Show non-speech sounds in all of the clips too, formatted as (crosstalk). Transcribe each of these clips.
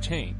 blockchain.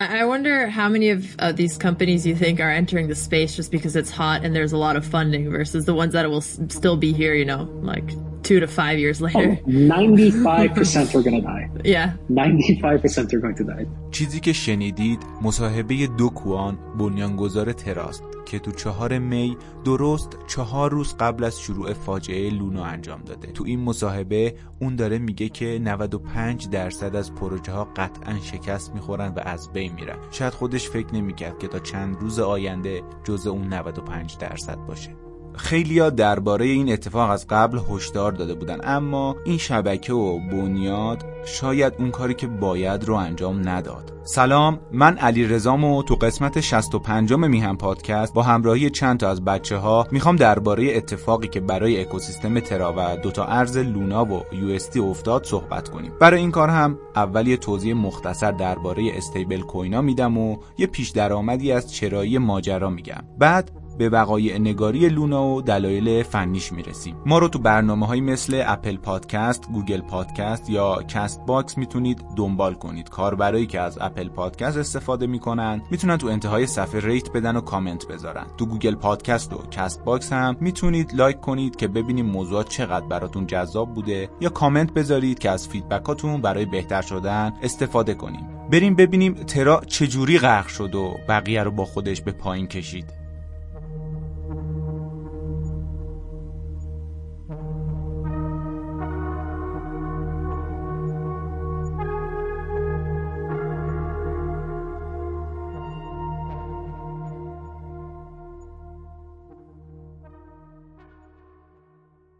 I wonder how many of uh, these companies you think are entering the space just because it's hot and there's a lot of funding versus the ones that will s- still be here, you know, like two to five years later. Oh, 95% are going to die. (laughs) Yeah. 95% are going to die. چیزی که شنیدید مصاحبه دو کوان بنیانگذار تراست که تو چهار می درست چهار روز قبل از شروع فاجعه لونا انجام داده تو این مصاحبه اون داره میگه که 95 درصد از پروژه ها قطعا شکست می‌خورن و از بین میرن شاید خودش فکر نمی‌کرد که تا چند روز آینده جزء اون 95 درصد باشه خیلیا درباره این اتفاق از قبل هشدار داده بودن. اما این شبکه و بنیاد شاید اون کاری که باید رو انجام نداد. سلام من علی رزام و تو قسمت 65 میهم پادکست با همراهی چند تا از بچه ها می‌خوام درباره اتفاقی که برای اکوسیستم ترا و دوتا ارز لونا و یو افتاد صحبت کنیم. برای این کار هم اول یه توضیح مختصر درباره استیبل کوینا میدم و یه پیش درآمدی از چرایی ماجرا میگم. بعد به وقایع نگاری لونا و دلایل فناش می‌رسیم. ما رو تو برنامه های مثل اپل پادکست، گوگل پادکست یا کست باکس می‌تونید دنبال کنید. کاربرایی که از اپل پادکست استفاده می‌کنن می‌تونن تو انتهای صفحه rate بدن و کامنت بذارن. تو گوگل پادکست و کست باکس هم می‌تونید لایک کنید که ببینیم موضوعات چقدر براتون جذاب بوده یا کامنت بذارید که از feedback اتون برای بهتر شدن استفاده کنیم. بریم ببینیم ترا چجوری غرق شد و بقیه رو با خودش به پایین کشید.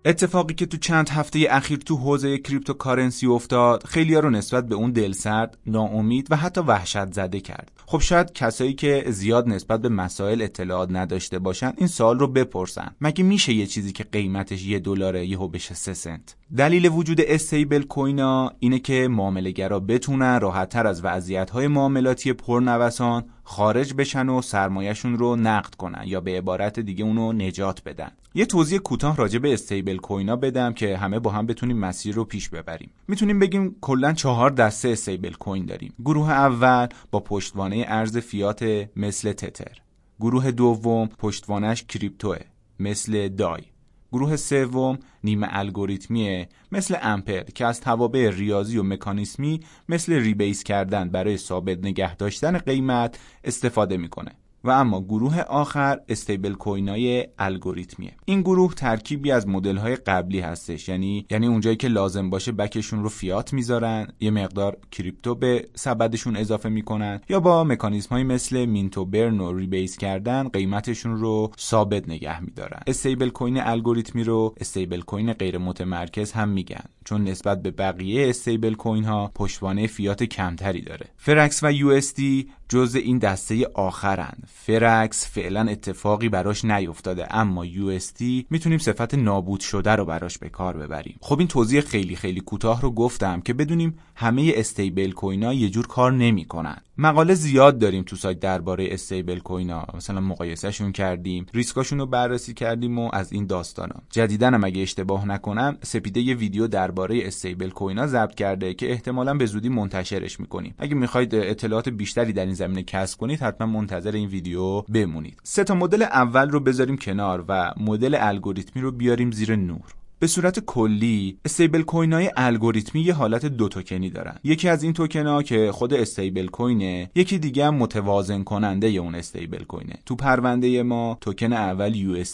اتفاقی که تو چند هفته اخیر تو حوزه cryptocurrency افتاد خیلیا رو نسبت به اون دلسرد، ناامید و حتی وحشت زده کرد. خب شاید کسایی که زیاد نسبت به مسائل اطلاعات نداشته باشن این سوال رو بپرسن. مگه میشه یه چیزی که قیمتش یه دلاره یهو بشه سه سنت؟ دلیل وجود stablecoin ا اینه که معاملهگرا بتونن راحتتر از وضعیت‌های معاملاتی پرنوسان خارج بشن و سرمایهشون رو نقد کنن یا به عبارت دیگه اونو نجات بدن. یه توضیح کوتاه راجع به stablecoin ا بدم که همه با هم بتونیم مسیر رو پیش ببریم. می‌تونیم بگیم کلا چهار دسته stablecoin داریم. گروه اول با پشتوانه ارز فیات مثل تتر. گروه دوم پشتوانش crypto ئه مثل دای. گروه سوم نیمه الگوریتمیه مثل امپل که از توابع ریاضی و مکانیسمی مثل rebase کردن برای ثابت نگه داشتن قیمت استفاده می‌کنه. و اما گروه آخر stablecoin ای الگوریتمیه. این گروه ترکیبی از مدل های قبلی هستش. یعنی یعنی اونجایی که لازم باشه back شون رو فیات می‌ذارن. یه مقدار crypto به سبدشون اضافه می‌کنن. یا با مکانیزم های مثل mint و burn و rebase کردن قیمتشون رو ثابت نگه میدارن. stablecoin الگوریتمی رو stablecoin غیر متمرکز هم میگن. چون نسبت به بقیه stablecoin ها پشتوانه فیات کمتری داره. فرکس و UST جز این دسته آخرن. فرکس فعلا اتفاقی براش نیفتاده اما UST می‌تونیم صفت نابود شده رو براش به کار ببریم. خب این توضیح خیلی خیلی کوتاه رو گفتم که بدونیم همه استیبل کوینا یه جور کار نمی‌کنن. مقاله زیاد داریم تو سایت درباره استیبل کوینا. مثلا مقایسهشون کردیم ریسکاشون رو بررسی کردیم و از این داستانا. جدیدن اگه اشتباه نکنم سپیده یه ویدیو درباره استیبل کوینا ضبط کرده که احتمالا به زودی منتشرش می‌کنیم. اگه می‌خواید اطلاعات بیشتری در این زمینه کسب کنید حتما منتظر این ویدیو بمونید. سه تا مدل اول رو بذاریم کنار و مدل الگوریتمی رو بیاریم زیر نور. به صورت کلی استیبل کوین های الگوریتمی یه حالت دو توکنی دارن. یکی از این توکن ها که خود استیبل کوینه یکی دیگه هم متوازن کننده اون استیبل کوینه. تو پرونده ما توکن اول UST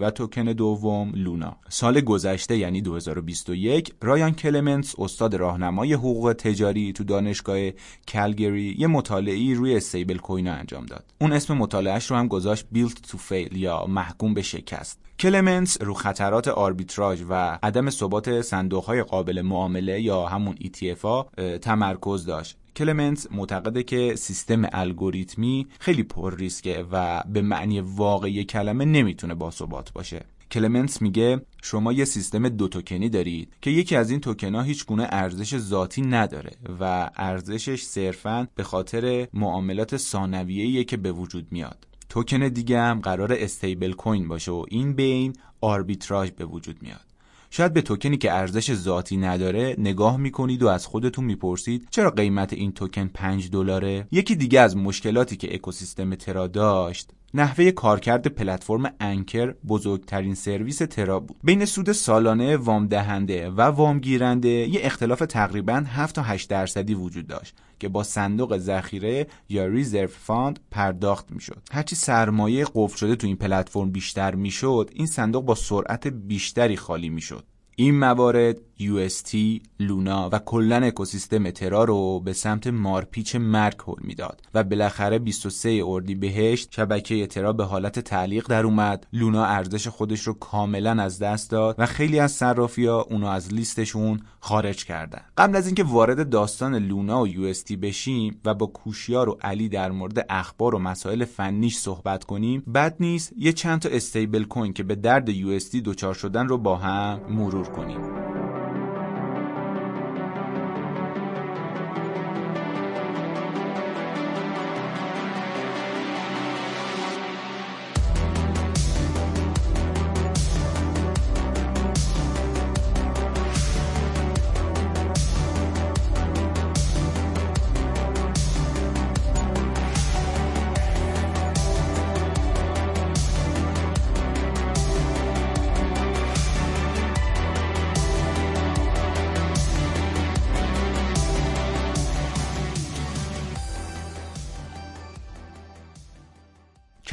و توکن دوم لونا. سال گذشته یعنی 2021 رایان کلمنتس استاد راهنمای حقوق تجاری تو دانشگاه کلگری یه مطالعه روی استیبل کوین انجام داد. اون اسم مطالعهش رو هم گذاشت Built to Fail یا محکوم به شکست. کلمنس رو خطرات آربیتراژ و عدم ثبات صندوق قابل معامله یا همون ETF تمرکز داشت. کلمنس معتقده که سیستم الگوریتمی خیلی پر ریسکه و به معنی واقعی کلمه نمی‌تونه با ثبات باشه. کلمنس میگه شما یه سیستم دو توکنی دارید که یکی از این توکن ها هیچ گونه ارزش ذاتی نداره و ارزشش صرفا به خاطر معاملات ثانویه‌ای که به وجود میاد. توکن دیگه هم قرار استیبل کوین باشه و این بین آربیتراژ به وجود میاد. شاید به توکنی که ارزش ذاتی نداره نگاه می‌کنید و از خودتون می‌پرسید چرا قیمت این توکن 5 دلاره؟ یکی دیگه از مشکلاتی که اکوسیستم ترا داشت نحوه کارکرد پلتفرم انکر بزرگترین سرویس ترا بود. بین سود سالانه وام دهنده و وام گیرنده یه اختلاف تقریبا 7 تا 8 درصدی وجود داشت که با صندوق ذخیره یا reserve fund پرداخت می‌شد. هرچی سرمایه قفل شده تو این پلتفرم بیشتر می‌شد این صندوق با سرعت بیشتری خالی می‌شد. این موارد UST، لونا و کلا اکوسیستم ترا رو به سمت مارپیچ مرگ هل می‌داد و بالاخره 23 اردی بهشت شبکه ترا به حالت تعلیق در اومد. لونا ارزش خودش رو کاملا از دست داد و خیلی از صرافیا اونو از لیستشون خارج کردن. قبل از اینکه وارد داستان لونا و UST بشیم و با کوشیار و علی در مورد اخبار و مسائل فنیش صحبت کنیم بد نیست یه چند تا استیبل کوین که به درد UST دچار شدن رو با هم مرور کنیم.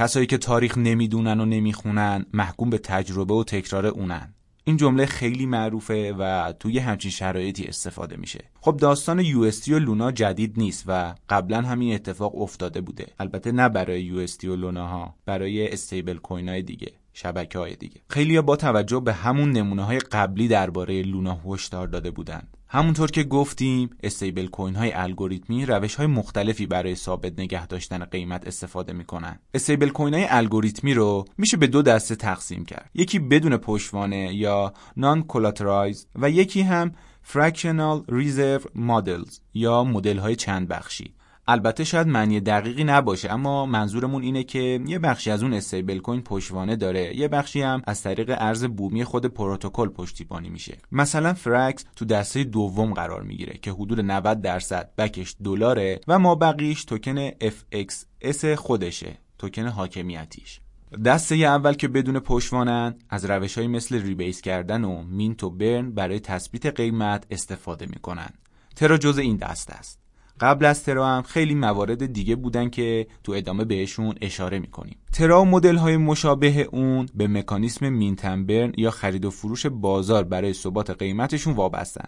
کسایی که تاریخ نمی‌دونن و نمی‌خونن محکوم به تجربه و تکرار اونن. این جمله خیلی معروفه و توی همچین شرایطی استفاده میشه. خب داستان UST و لونا جدید نیست و قبلا همین اتفاق افتاده بوده. البته نه برای UST و لونا ها برای استیبل کوین های دیگه شبکه های دیگه. خیلیا با توجه به همون نمونه های قبلی درباره لونا هشدار داده بودند. همونطور که گفتیم استیبل کوین های الگوریتمی روش های مختلفی برای ثابت نگه داشتن قیمت استفاده می‌کنن. استیبل کوین های الگوریتمی رو میشه به دو دسته تقسیم کرد. یکی بدون پشتوانه یا non-collateralized و یکی هم fractional reserve models یا مدل های چند بخشی البته شاید معنی دقیقی نباشه اما منظورمون اینه که یه بخشی از اون استیبل کوین پشتوانه داره یه بخشی هم از طریق ارز بومی خود پروتکل پشتیبانی میشه. مثلا فرکس تو دسته دوم قرار می‌گیره که حدود 90 درصد back ش دلاره و ما بقیش توکن FXS خودشه توکن حاکمیتیش. دسته اول که بدون پشتوانن از روش های مثل rebase کردن و mint و burn برای تثبیت قیمت استفاده می‌کنن. ترا جز این دسته است. قبل از ترا هم خیلی موارد دیگه بودن که تو ادامه بهشون اشاره می‌کنیم. ترا و مدل های مشابه اون به مکانیسم مینتنبرن یا خرید و فروش بازار برای ثبات قیمتشون وابستن.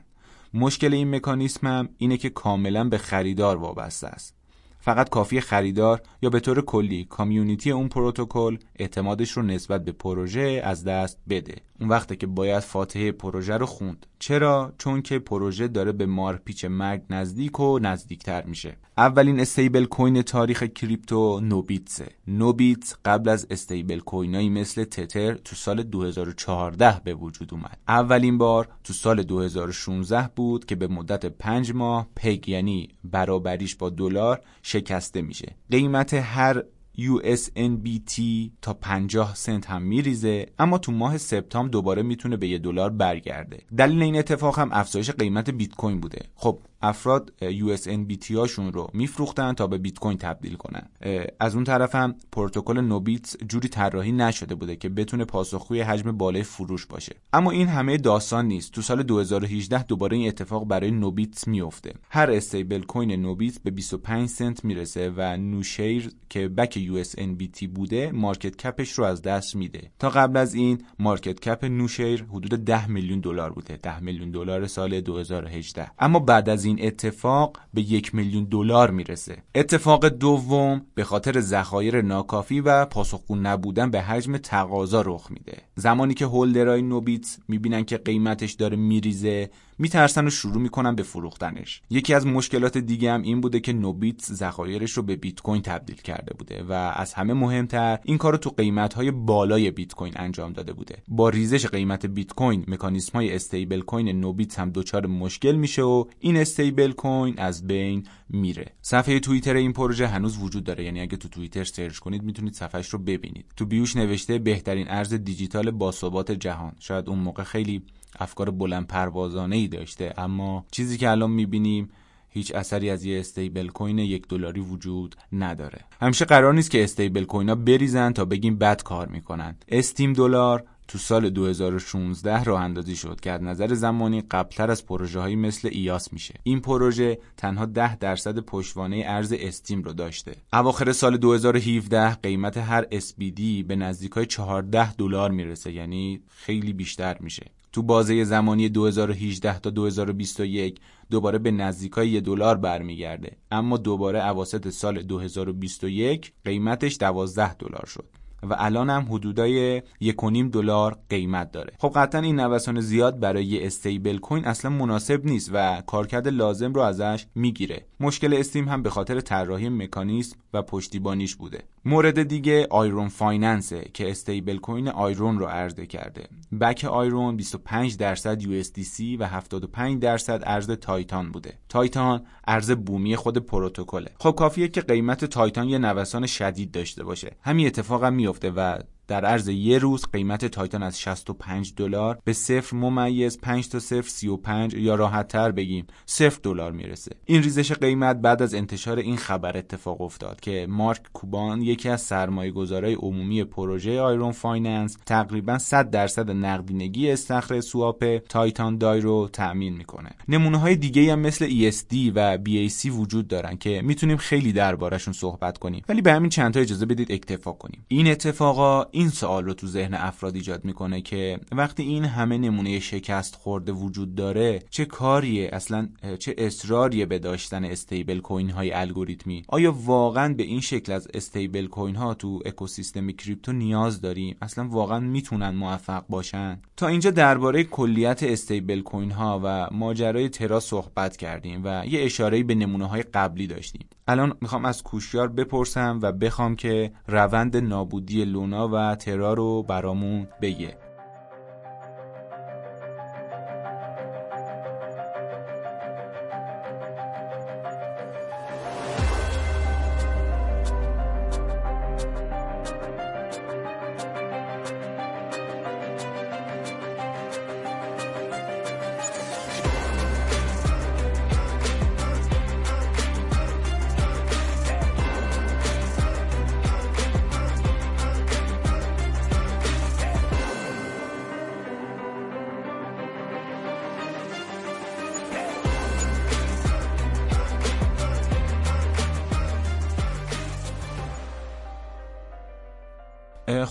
مشکل این مکانیسم هم اینه که کاملا به خریدار وابسته است. فقط کافی خریدار یا به طور کلی کامیونیتی اون پروتکل اعتمادش رو نسبت به پروژه از دست بده. اون وقته که باید فاتحه پروژه رو خوند. چرا؟ چون که پروژه داره به مارپیچ مرگ نزدیک و نزدیکتر میشه. اولین استیبل کوین تاریخ کریپتو نوبیتسه نوبیتس قبل از استیبل کوینایی مثل تتر تو سال 2014 به وجود اومد. اولین بار تو سال 2016 بود که به مدت 5 ماه پگ یعنی برابریش با دلار شکسته میشه. قیمت هر USNBT تا 50 سنت هم میریزه اما تو ماه سپتامبر دوباره می‌تونه به یه دلار برگرده. دلیل این اتفاق هم افزایش قیمت بیت کوین بوده. خب افراد USNBT هاشون رو میفروختن تا به بیت کوین تبدیل کنن. از اون طرف هم پروتکل نوبیت جوری طراحی نشده بوده که بتونه پاسخگوی حجم بالای فروش باشه. اما این همه داستان نیست. تو سال 2018 دوباره این اتفاق برای نوبیت میفته هر استیبل کوین نوبیت به 25 سنت می‌رسه و نوشیر که back USNBT بوده market cap ش رو از دست میده. تا قبل از این market cap نوشیر حدود 10 میلیون دلار بوده. 10 میلیون دلار سال 2018 اما بعد از این این اتفاق به یک میلیون دلار می‌رسه. اتفاق دوم به خاطر ذخایر ناکافی و پاسخگو نبودن به حجم تقاضا رخ میده. زمانی که هولدرای نوبیت می‌بینن که قیمتش داره میریزه میترسن و شروع می‌کنن به فروختنش. یکی از مشکلات دیگه هم این بوده که نوبیت ذخایرش رو به بیت کوین تبدیل کرده بوده و از همه مهمتر این کار رو تو قیمت های بالای بیت کوین انجام داده بوده. با ریزش قیمت بیت کوین مکانیزم های استیبل کوین نوبیت هم دچار مشکل میشه و این استیبل کوین از بین میره. صفحه توییتر این پروژه هنوز وجود داره. یعنی اگه تو توییتر search کنید می‌تونید صفحش رو ببینید. تو bio ش نوشته بهترین ارز دیجیتال باثبات جهان. شاید اون موقع خیلی افکار بلند پروازانه ای داشته. اما چیزی که الان می‌بینیم هیچ اثری از یه استیبل کوین یک دلاری وجود نداره. همیشه قرار نیست که استیبل کوین ها بریزن تا بگیم بد کار می‌کنن. استیم دلار تو سال 2016 راه اندازی شد که از نظر زمانی قبلتر از پروژه هایی مثل ایاس میشه. این پروژه تنها 10 درصد پشتوانه ارز استیم رو داشته. اواخر سال 2017 قیمت هر SBD به نزدیک های 14 دلار می‌رسه یعنی خیلی بیشتر میشه. تو بازه زمانی 2018 تا 2021 دوباره به نزدیکای یه دلار برمیگرده. اما دوباره اواسط سال 2021 قیمتش 12 دلار شد. و الان هم حدودای 1.5 دلار قیمت داره. خب قطعا این نوسان زیاد برای استیبل کوین اصلا مناسب نیست و کارکرد لازم رو ازش می‌گیره. مشکل استیم هم به خاطر طراحی مکانیزم و پشتیبانیش بوده. مورد دیگه آیرون فایننسه که استیبل کوین آیرون رو عرضه کرده. back آیرون 25 درصد USDC و 75 درصد ارز تایتان بوده. تایتان ارز بومی خود پروتکله. خب کافیه که قیمت تایتان یه نوسان شدید داشته باشه. همین اتفاق هم میفته و در عرض یه روز قیمت تایتان از 65 دلار به صفر ممیز 5 تا صفر 35 یا راحت تر بگیم صفر دلار می‌رسه. این ریزش قیمت بعد از انتشار این خبر اتفاق افتاد که مارک کوبان یکی از سرمایه گذارای عمومی پروژه آیرون فایننس تقریبا 100 درصد نقدینگی استخر swap تایتان دای رو تأمین می‌کنه. نمونه های دیگه هم مثل ESD و BAC وجود دارن که می‌تونیم خیلی دربارشون صحبت کنیم ولی به همین چند تا اجازه بدید اکتفا کنیم. این اتفاقا این سوال رو تو ذهن افراد ایجاد می‌کنه که وقتی این همه نمونه شکست خورده وجود داره چه کاریه؟ اصلا چه اصراریه به داشتن استیبل کوین های الگوریتمی؟ آیا واقعا به این شکل از استیبل کوین ها تو اکوسیستم کریپتو نیاز داریم؟ اصلا واقعا می‌تونن موفق باشن؟ تا اینجا درباره کلیت استیبل کوین ها و ماجرای ترا صحبت کردیم و یه اشاره به نمونه های قبلی داشتیم. الان می‌خوام از کوشیار بپرسم و بخوام که روند نابودی لونا و ترا رو برامون بگه.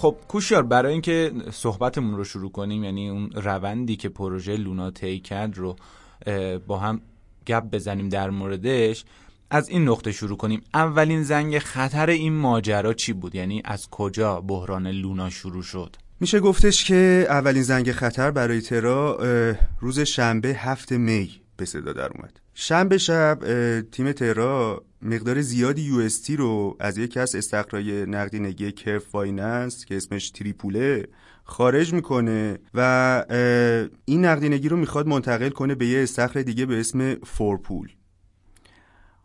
خب کوشیار برای اینکه صحبتمون رو شروع کنیم یعنی اون روندی که پروژه لونا طی کرد رو با هم گپ بزنیم در موردش از این نقطه شروع کنیم. اولین زنگ خطر این ماجرا چی بود؟ یعنی از کجا بحران لونا شروع شد؟ میشه گفتش که اولین زنگ خطر برای ترا روز شنبه هفت می به صدا در اومد. شنبه شب تیم ترا مقدار زیادی یو رو از یکی از استخرای نقدینگی Curve Finance که اسمش 3pool ه خارج می‌کنه و این نقدینگی رو می‌خواد منتقل کنه به یه استخر دیگه به اسم 4pool.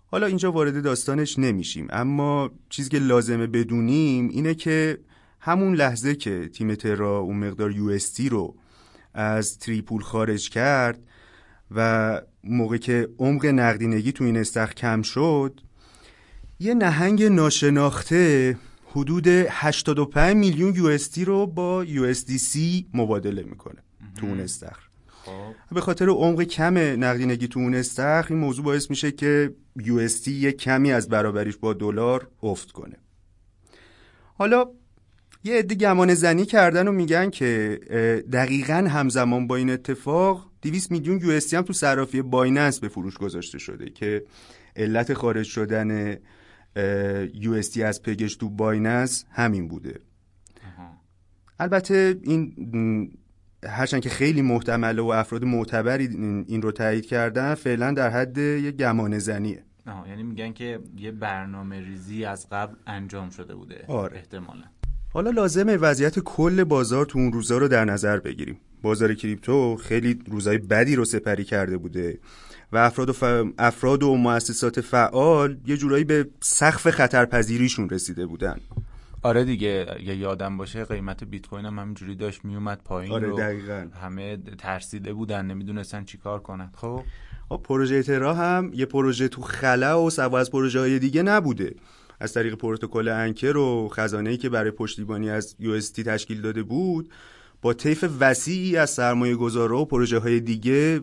حالا اینجا وارد داستانش نمیشیم اما چیزی که لازمه بدونیم اینه که همون لحظه که تیم Terra اون مقدار UST رو از 3pool خارج کرد و موقعی که عمق نقدینگی تو این استخر کم شد یه نهنگ ناشناخته حدود 85 میلیون یو رو با یو مبادله می‌کنه تو اون استخر. خب. به خاطر عمق کم نقدینگی تو اون استخر این موضوع باعث میشه که یو یه کمی از برابریش با دلار افت کنه. حالا یه عده گمان زنی کردن و میگن که دقیقا همزمان با این اتفاق 200 میلیون یو هم تو صرافی بایننس به فروش گذاشته شده که علت خارج شدن یو از پگش تو بایننس همین بوده. البته این هرچند که خیلی محتمله و افراد معتبری این رو تایید کردن فعلا در حد یه گمان زنیه. یعنی میگن که یه برنامه ریزی از قبل انجام شده بوده آره. احتمالا. حالا لازمه وضعیت کل بازار تو اون روزا رو در نظر بگیریم. بازار کریپتو خیلی روزای بدی رو سپری کرده بوده. و افراد و, ف... افراد و مؤسسات فعال یه جورایی به سقف خطرپذیریشون رسیده بودن. آره دیگه یه یادم باشه قیمت بیت کوین هم همینجوری داشت میومد پایین آره رو دقیقاً. همه ترسیده بودن نمی‌دونستن چیکار کنن. خب؟ خب پروژه ترا هم یه پروژه تو خلا و سوا از پروژه های دیگه نبوده. از طریق پروتکل انکر و خزانه‌ای که برای پشتیبانی از یو تشکیل داده بود با طیف وسیعی از سرمایه گذارا و پروژه های دیگه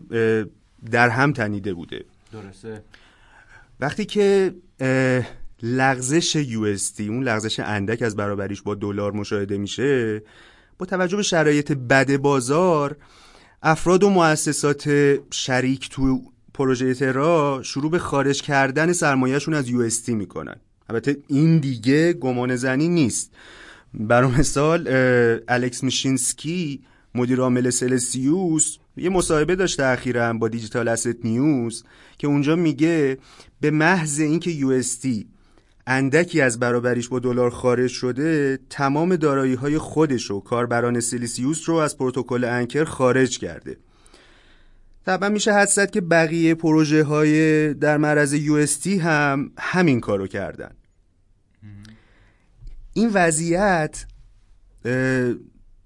در هم تنیده بوده. درسته. وقتی که لغزش یو اون لغزش اندک از برابریش با دلار مشاهده میشه با توجه به شرایط بد بازار افراد و مؤسسات شریک تو پروژه ترا شروع به خارج کردن سرمایهشون از یو می‌کنن. البته این دیگه گمان زنی نیست. برای مثال الکس میشینسکی مدیر عامل سلسیوس یه مصاحبه داشته اخیرا با دیجیتال اسید نیوز که اونجا میگه به محض اینکه یو اندکی از برابریش با دلار خارج شده تمام دارایی های خودش و کاربران سلیسیوس رو از پروتکل انکر خارج کرده. طبعا میشه حد زد که بقیه پروژه های در معرض یو هم همین کارو کردن. این وضعیت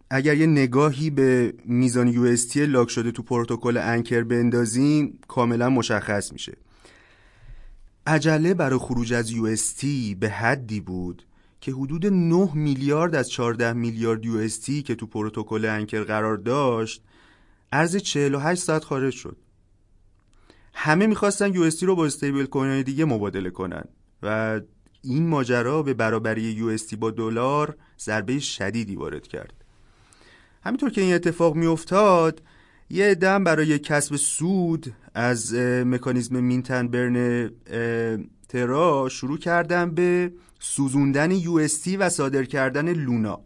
اگر یه نگاهی به میزان یو لاک شده تو پروتکل انکر بندازیم کاملا مشخص میشه. عجله برای خروج از یو به حدی بود که حدود 9 میلیارد از 14 میلیارد یو که تو پروتکل انکر قرار داشت ارز 48 ساعت خارج شد. همه می‌خواستن یو رو با استیبل کوین دیگه مبادله کنن و این ماجرا به برابری یو با دلار ضربه شدیدی وارد کرد. همینطور که این اتفاق میافتاد یه دم برای کسب سود از مکانیزم مینتن برن ترا شروع کردن به سوزوندن یو و صادر کردن لونا.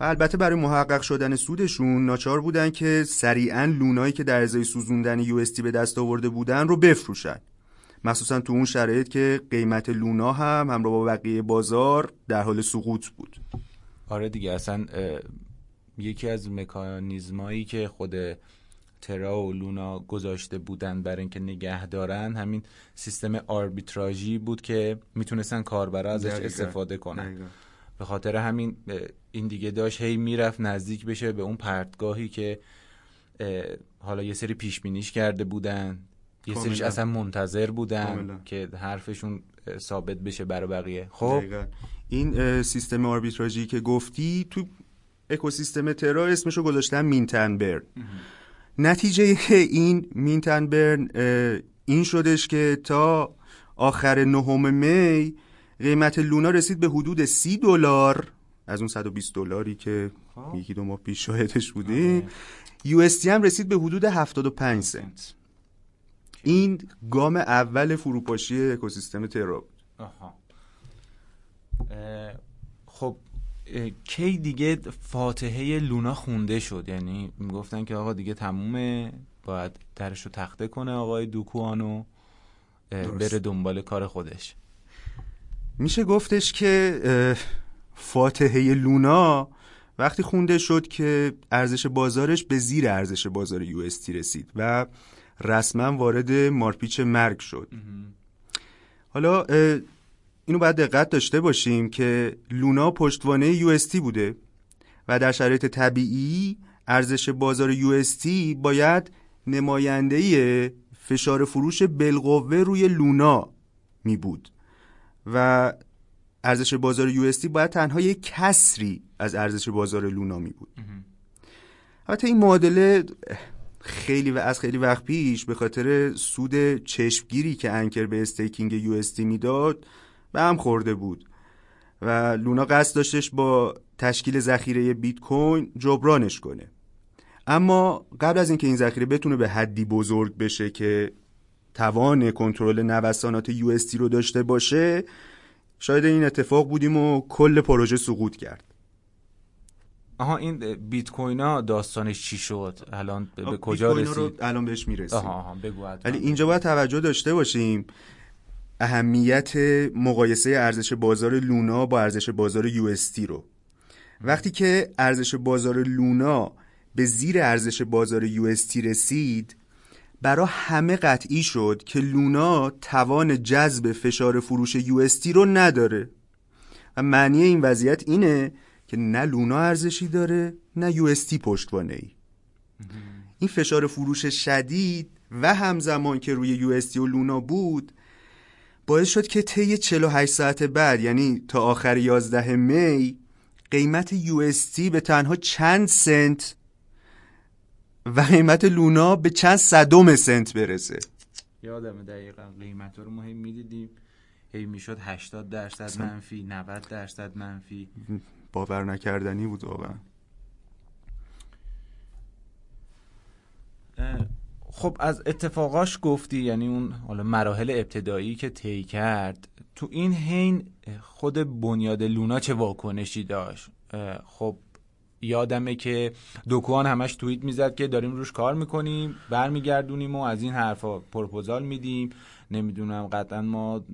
و البته برای محقق شدن سودشون ناچار بودن که سریعا لونایی که در ازای سوزوندن یو به دست آورده بودن رو بفروشن. مخصوصا تو اون شرایط که قیمت لونا هم همراه با بقیه بازار در حال سقوط بود. آره دیگه اصلا یکی از مکانیزمایی که خود ترا و لونا گذاشته بودن برای اینکه نگه دارن همین سیستم آربیتراژی بود که می‌تونستن کاربرا ازش دقیقاً. استفاده کنن دقیقاً. به خاطر همین این دیگه داشت هی می‌رفت نزدیک بشه به اون پرتگاهی که حالا یه سری پیش بینیش کرده بودن یه کاملاً. سریش اصلا منتظر بودن کاملاً. که حرفشون ثابت بشه برای بقیه خب دقیقاً. این سیستم آربیتراژی که گفتی تو اکوسیستم ترا اسمشو گذاشتن مینتنبرن. نتیجه این مینتنبرن این شدش که تا آخر نهم می قیمت لونا رسید به حدود سی دلار. از اون 120 دلاری که یکی دو ماه پیش شاهدش بودیم یو هم رسید به حدود 75 سنت. این گام اول فروپاشی اکوسیستم ترا بود. آها. اه، خب کی دیگه فاتحه لونا خونده شد؟ یعنی می‌گفتن که آقا دیگه تمومه باید درش رو تخته کنه آقای دوکوانو. بره دنبال کار خودش. میشه گفتش که فاتحه لونا وقتی خونده شد که ارزش بازارش به زیر ارزش بازار یو رسید و رسما وارد مارپیچ مرگ شد. حالا اینو باید دقت داشته باشیم که لونا پشتوانه یو بوده و در شرایط طبیعی ارزش بازار یو باید نماینده فشار فروش بالقوه روی لونا می بود. و ارزش بازار یو باید تنها یک کسری از ارزش بازار لونا می بود. البته این معادله خیلی و از خیلی وقت پیش به خاطر سود چشمگیری که انکر به استیکینگ یو می‌داد به هم خورده بود. و لونا قصد داشتش با تشکیل ذخیره بیت کوین جبرانش کنه. اما قبل از اینکه این ذخیره بتونه به حدی بزرگ بشه که توان کنترل نوسانات یو رو داشته باشه شاید این اتفاق بودیم و کل پروژه سقوط کرد. آها این بیت کوین ها داستانش چی شد؟ الان به کجا کوین رو رسید؟ الان بهش می‌رسیم. آها آها بگو. ولی اینجا باید توجه داشته باشیم. اهمیت مقایسه ارزش بازار لونا با ارزش بازار یو رو. وقتی که ارزش بازار لونا به زیر ارزش بازار یو رسید برا همه قطعی شد که لونا توان جذب فشار فروش یو رو نداره. و معنی این وضعیت اینه که نه لونا ارزشی داره نه یو پشتوانه ای این فشار فروش شدید و همزمان که روی یو و لونا بود باعث شد که طی 48 ساعت بعد یعنی تا آخر 11 می قیمت یو به تنها چند سنت و قیمت لونا به چند صدم سنت برسه. یادم دقیقا قیمت رو ما می‌دیدیم. هی می‌شد 80 درصد منفی 90 درصد منفی. باور نکردنی بود واقعا. خب از اتفاقاش گفتی یعنی اون حالا مراحل ابتدایی که طی کرد تو این حین خود بنیاد لونا چه واکنشی داشت؟ خب یادمه که دوکوان همش توییت می‌زد که داریم روش کار می‌کنیم برمیگردونیم و از این حرفا پروپوزال میدیم. نمی‌دونم قطعا ما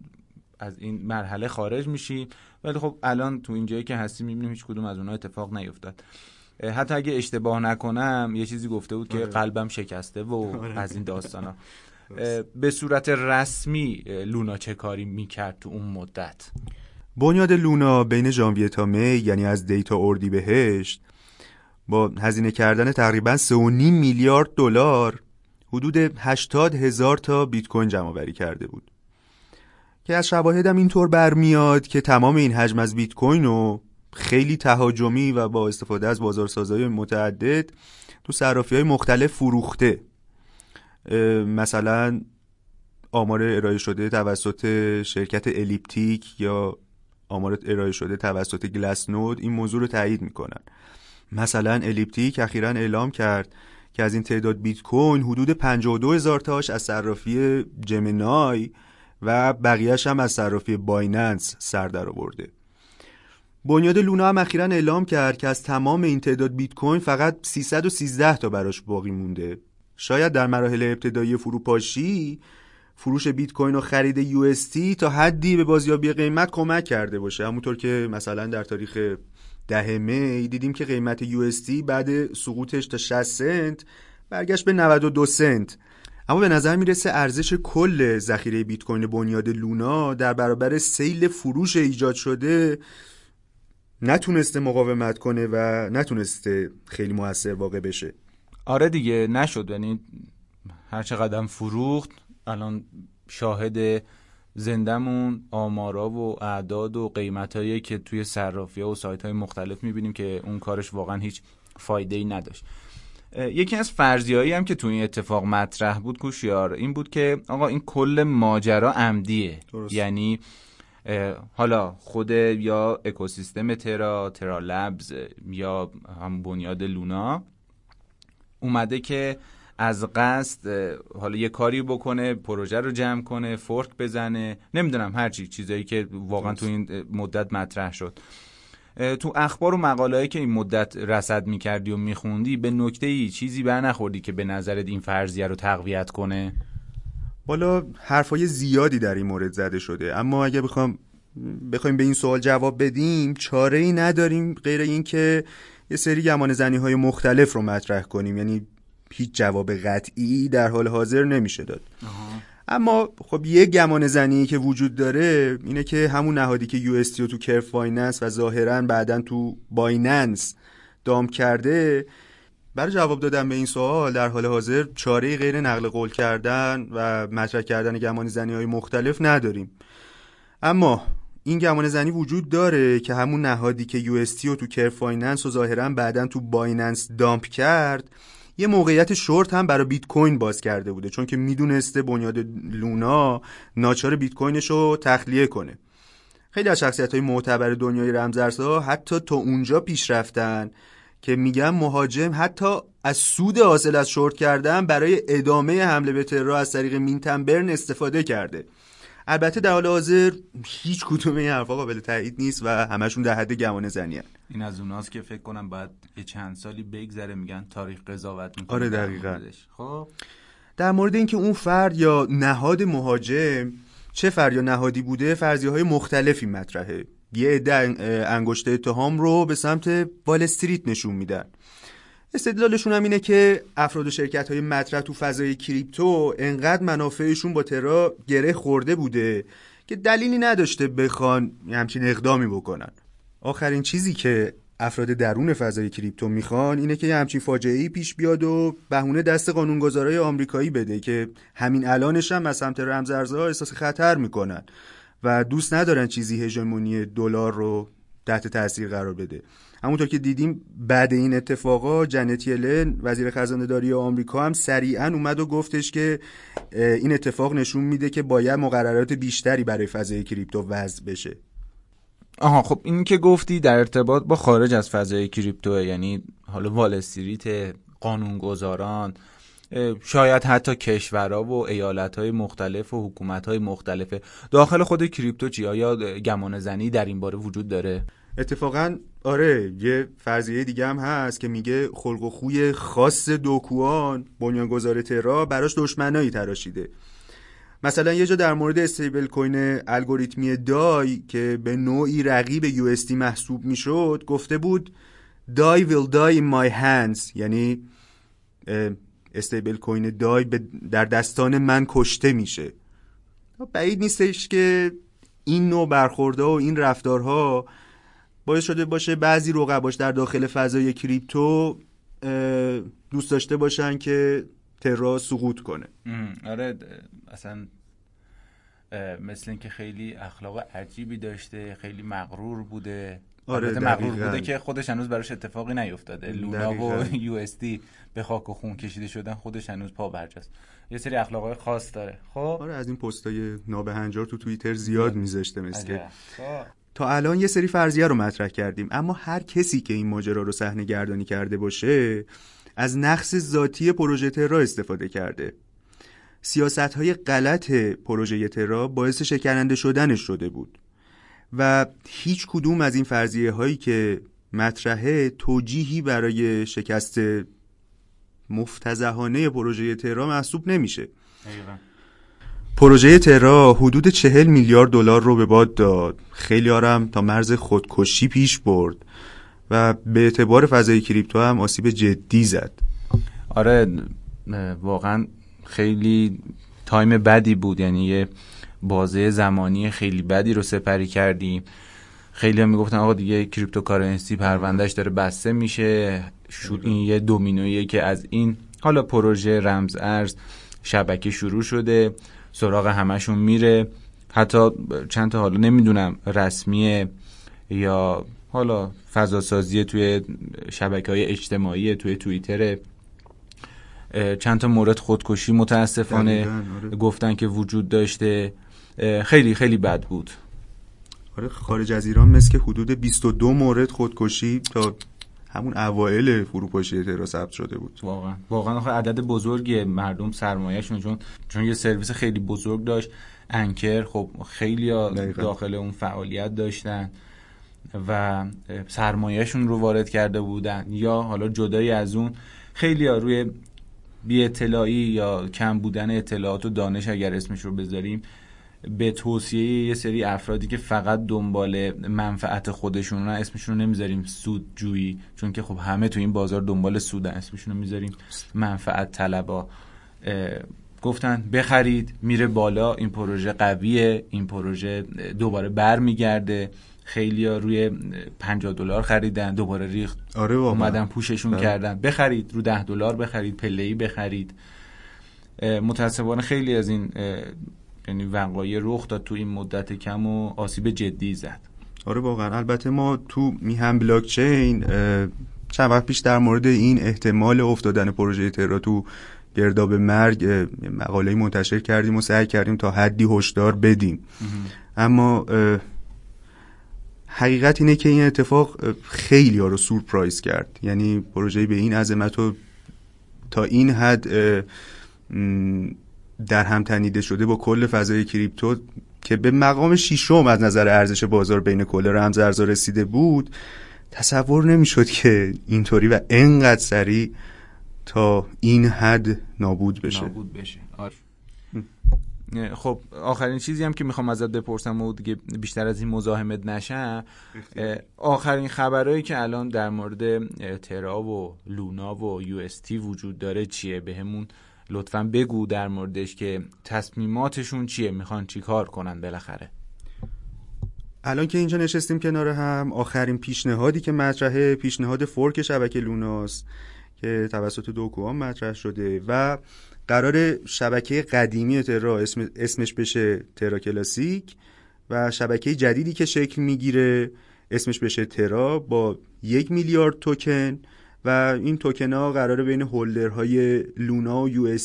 از این مرحله خارج میشیم. ولی خب الان تو اینجایی که هستیم می‌بینیم هیچ کدوم از اونها اتفاق نیفتاد. حتی اگه اشتباه نکنم یه چیزی گفته بود که آره. قلبم شکسته و (laughs) آره. از این داستانا به صورت رسمی لونا چه کاری می‌کرد تو اون مدت بنیاد لونا بین ژانویه تا می یعنی از دیتا اردی بهشت با هزینه کردن تقریبا 3.5 میلیارد دلار حدود 80 هزار تا بیت کوین جمع آوری کرده بود که از شواهدم اینطور برمیاد که تمام این حجم از بیت کوین رو خیلی تهاجمی و با استفاده از بازارسازهای متعدد تو صرافی های مختلف فروخته. مثلا آمار ارائه شده توسط شرکت الیپتیک یا آمار ارائه شده توسط گلس نود این موضوع رو تایید می‌کنن. مثلا الیپتیک اخیرا اعلام کرد که از این تعداد بیت کوین حدود 52 هزار تاش از صرافی جمنای و بقیهش هم از صرافی بایننس سر در آورده. بنیاد لونا هم اخیرا اعلام کرد که از تمام این تعداد بیت کوین فقط 313 تا براش باقی مونده. شاید در مراحل ابتدایی فروپاشی فروش بیت کوین و خرید یو تا حدی به بازیابی قیمت کمک کرده باشه. همونطور که مثلا در تاریخ ده می دیدیم که قیمت یو بعد سقوطش تا 60 سنت برگشت به 92 سنت. اما به نظر می‌رسه ارزش کل ذخیره بیت کوین بنیاد لونا در برابر سیل فروش ایجاد شده نتونسته مقاومت کنه و نتونسته خیلی موثر واقع بشه. آره دیگه نشد. یعنی هر چقدر فروخت الان شاهد زندمون آمارا و اعداد و قیمت که توی صرافی و سایت های مختلف می‌بینیم که اون کارش واقعا هیچ فایده ای نداشت یکی از فرضیایی هم که توی این اتفاق مطرح بود کوشیار این بود که آقا این کل ماجرا عمدیه. یعنی حالا خود یا اکوسیستم ترا ترا لبز یا هم بنیاد لونا اومده که از قصد حالا یه کاری بکنه پروژه رو جمع کنه فورک بزنه نمی‌دونم هرچی چیزایی که واقعا تو این مدت مطرح شد. تو اخبار و مقالهایی که این مدت رصد می‌کردی و میخوندی به نکته ای چیزی بر نخوردی که به نظرت این فرضیه رو تقویت کنه؟ والا حرفای زیادی در این مورد زده شده. اما اگه بخوام بخوایم به این سوال جواب بدیم چاره ای نداریم غیر اینکه یه سری گمان زنی های مختلف رو مطرح کنیم. یعنی هیچ جواب قطعی در حال حاضر نمیشه داد. اما خب یه گمان زنی که وجود داره اینه که همون نهادی که UST تو Curve Finance و ظاهرا بعدا تو Binance dump کرده برای جواب دادن به این سوال در حال حاضر چاره‌ای غیر نقل قول کردن و مطرح کردن گمان زنی های مختلف نداریم. اما این گمان زنی وجود داره که همون نهادی که UST رو تو Curve Finance و ظاهرا بعدا تو Binance dump کرد یه موقعیت شورت هم برای بیت کوین باز کرده بوده چون که می‌دونسته بنیاد Luna ناچار بیت کوینش رو تخلیه کنه. خیلی از شخصیت های معتبر دنیای رمزارزها حتی تا اونجا پیش رفتن که میگن مهاجم حتی از سود حاصل از شورت کردن برای ادامه حمله به ترور از طریق مینتنبرن استفاده کرده. البته در حال حاضر هیچ کدوم این حرفا قابل تایید نیست و همشون در حد گمان زنی این از اوناست که فکر کنم باید یه چند سالی بگذره میگن تاریخ قضاوت می‌کنه آره دقیقا. خب؟ در مورد اینکه اون فرد یا نهاد مهاجم چه فرد یا نهادی بوده فرضیه های مختلفی مطرحه. یه عده انگشت اتهام رو به سمت وال استریت نشون میدن. استدلالشون هم اینه که افراد و شرکت های مطرح تو فضای کریپتو انقدر منافعشون با ترا گره خورده بوده که دلیلی نداشته بخوان همچین اقدامی بکنن. آخرین چیزی که افراد درون فضای کریپتو می‌خوان اینه که همچین فاجعه ای پیش بیاد و بهونه دست قانونگذارای آمریکایی بده که همین الانش هم از سمت رمزارزها احساس خطر می‌کنن. و دوست ندارن چیزی هژمونی دلار رو تحت تاثیر قرار بده. همونطور که دیدیم بعد این اتفاقا جنت یلن وزیر خزانه داری آمریکا هم سریعا اومد و گفتش که این اتفاق نشون میده که باید مقررات بیشتری برای فضای کریپتو وضع بشه. آها خب این که گفتی در ارتباط با خارج از فضای کریپتو یعنی حالا وال استریت قانونگذاران شاید حتی کشورها و ایالتهای مختلف و حکومتهای مختلف داخل خود کریپتو چی آیا گمان زنی در این باره وجود داره؟ اتفاقا آره یه فرضیه دیگه هم هست که میگه خلق و خوی خاص دوکوان بنیانگذار ترا براش دشمنایی تراشیده. مثلا یه جا در مورد استیبل کوین الگوریتمی دای که به نوعی رقیب یو محسوب می‌شد گفته بود دای die in my hands. یعنی استیبل کوین دای در دستان من کشته میشه. بعید نیستش که این نوع برخورده و این رفتارها باعث شده باشه بعضی رقباش در داخل فضای کریپتو دوست داشته باشن که ترا سقوط کنه. آره اصلا مثل اینکه خیلی اخلاق عجیبی داشته خیلی مغرور بوده. آره مغرور بوده که خودش هنوز براش اتفاقی نیفتاده. لونا و یو اس دی به خاک و خون کشیده شدن خودش هنوز پا برجاست یه سری اخلاقای خاص داره. خب؟ آره از این پستای نابهنجار تو توییتر زیاد میذاشته مثل خب. تا الان یه سری فرضیه رو مطرح کردیم اما هر کسی که این ماجرا رو صحنه گردانی کرده باشه از نقص ذاتی پروژه ترا استفاده کرده. سیاست های غلط پروژه ترا باعث شکننده شدنش شده بود. و هیچ کدوم از این فرضیه هایی که مطرحه توجیهی برای شکست مفتزهانه پروژه ترا محسوب نمیشه. پروژه ترا حدود چهل میلیارد دلار رو به باد داد. خیلی آرم تا مرز خودکشی پیش برد و به اعتبار فضای کریپتو هم آسیب جدی زد. آره واقعا خیلی تایم بدی بود. یعنی یه بازه زمانی خیلی بدی رو سپری کردیم خیلی هم می‌گفتن آقا دیگه cryptocurrency پروندهش داره بسته میشه. شد این یه دومینویه که از این حالا پروژه رمز ارز شبکه شروع شده. سراغ همشون میره. حتی چند تا حالا نمی‌دونم رسمیه یا حالا فضا سازی توی شبکه های اجتماعی توی توییتر. چند تا مورد خودکشی متاسفانه آره. گفتن که وجود داشته. خیلی خیلی بد بود. آره خارج از ایران مثل که حدود 22 مورد خودکشی تا همون اوایل فروپاشی ترا ثبت شده بود. واقعا. واقعا عدد بزرگی مردم سرمایهشون چون چون یه سرویس خیلی بزرگ داشت. انکر خب خیلی داخل اون فعالیت داشتن و سرمایهشون رو وارد کرده بودن. یا حالا جدای از اون خیلی ها روی بی اطلاعی یا کم بودن اطلاعات و دانش اگر اسمش رو بذاریم به توصیه یه سری افرادی که فقط دنبال منفعت خودشون اسمشون رو نمی‌ذاریم سود جویی چون که خب همه تو این بازار دنبال سودن اسمشون رو می‌ذاریم منفعت طلبا. گفتن بخرید میره بالا این پروژه قویه این پروژه دوباره بر میگرده خیلی ها روی 50 دلار خریدن دوباره ریخت. آره اومدن پوششون آره. کردن. بخرید رو 10 دلار بخرید پله بخرید. متاسفانه خیلی از این یعنی وقایع رخ داد تو این مدت کم و آسیب جدی زد. آره واقعا. البته ما تو میهم بلاک چین چند وقت پیش در مورد این احتمال افتادن پروژه ترا تو گرداب مرگ مقاله منتشر کردیم و سعی کردیم تا حدی هشدار بدیم. اما حقیقت اینه که این اتفاق خیلی ها رو سورپرایز کرد. یعنی پروژه به این عظمت و تا این حد در هم تنیده شده با کل فضای کریپتو که به مقام شیشم از نظر ارزش بازار بین کل رمز ارزا رسیده بود تصور نمی‌شد که اینطوری و انقدر سریع تا این حد نابود بشه. نابود بشه. آره. خب آخرین چیزی هم که می‌خوام ازت بپرسم و دیگه بیشتر از این مزاحمت نشم آخرین خبرهایی که الان در مورد ترا و لونا و یو وجود داره چیه؟ بهمون لطفا بگو در موردش که تصمیماتشون چیه؟ می‌خوان چی کار کنن بالاخره؟ الان که اینجا نشستیم کنار هم آخرین پیشنهادی که مطرحه پیشنهاد فورک شبکه لوناست که توسط دوکوان مطرح شده و قرار شبکه قدیمی ترا اسم اسمش بشه ترا کلاسیک و شبکه جدیدی که شکل می‌گیره اسمش بشه ترا با یک میلیارد توکن. و این توکن ها قراره بین هولدرهای لونا و یو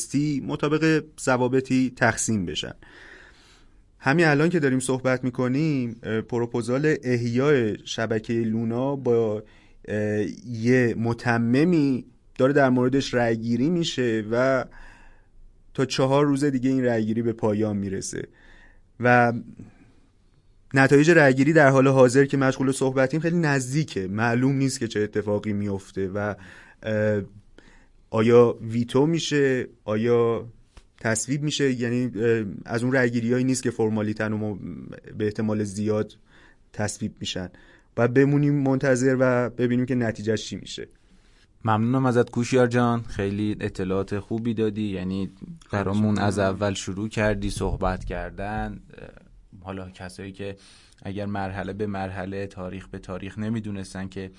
مطابق ضوابطی تقسیم بشن. همین الان که داریم صحبت می‌کنیم پروپوزال احیای شبکه لونا با یه متممی داره در موردش رأیگیری میشه و تا چهار روز دیگه این رأیگیری به پایان می‌رسه. و نتایج رأیگیری در حال حاضر که مشغول صحبتیم خیلی نزدیکه. معلوم نیست که چه اتفاقی میفته و آیا ویتو میشه؟ آیا تصویب میشه؟ یعنی از اون رأیگیری هایی نیست که فرمالیتن و به احتمال زیاد تصویب میشن. و بمونیم منتظر و ببینیم که نتیجه چی میشه. ممنونم ازت کوشیار جان. خیلی اطلاعات خوبی دادی. یعنی برامون از اول شروع کردی صحبت کردن. حالا کسایی که اگر مرحله به مرحله تاریخ به تاریخ نمی‌دونستن که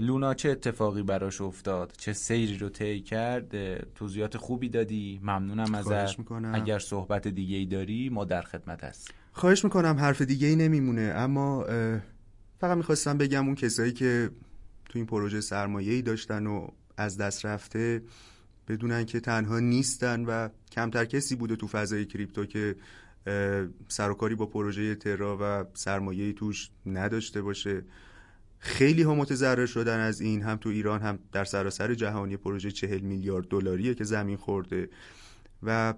لونا چه اتفاقی براش افتاد چه سیری رو طی کرد توضیحات خوبی دادی؟ ممنونم ازت. اگر صحبت دیگه ای داری ما در خدمت هست خواهش می‌کنم حرف دیگه ای نمیمونه اما فقط می‌خواستم بگم اون کسایی که تو این پروژه سرمایه ای داشتن و از دست رفته بدونن که تنها نیستن و کمتر کسی بوده تو فضای کریپتو که سرکاری با پروژه ترا و سرمایه توش نداشته باشه. خیلی ها متضرر شدن از این هم تو ایران هم در سراسر جهانی پروژه چهل میلیارد دلاریه که زمین خورده. و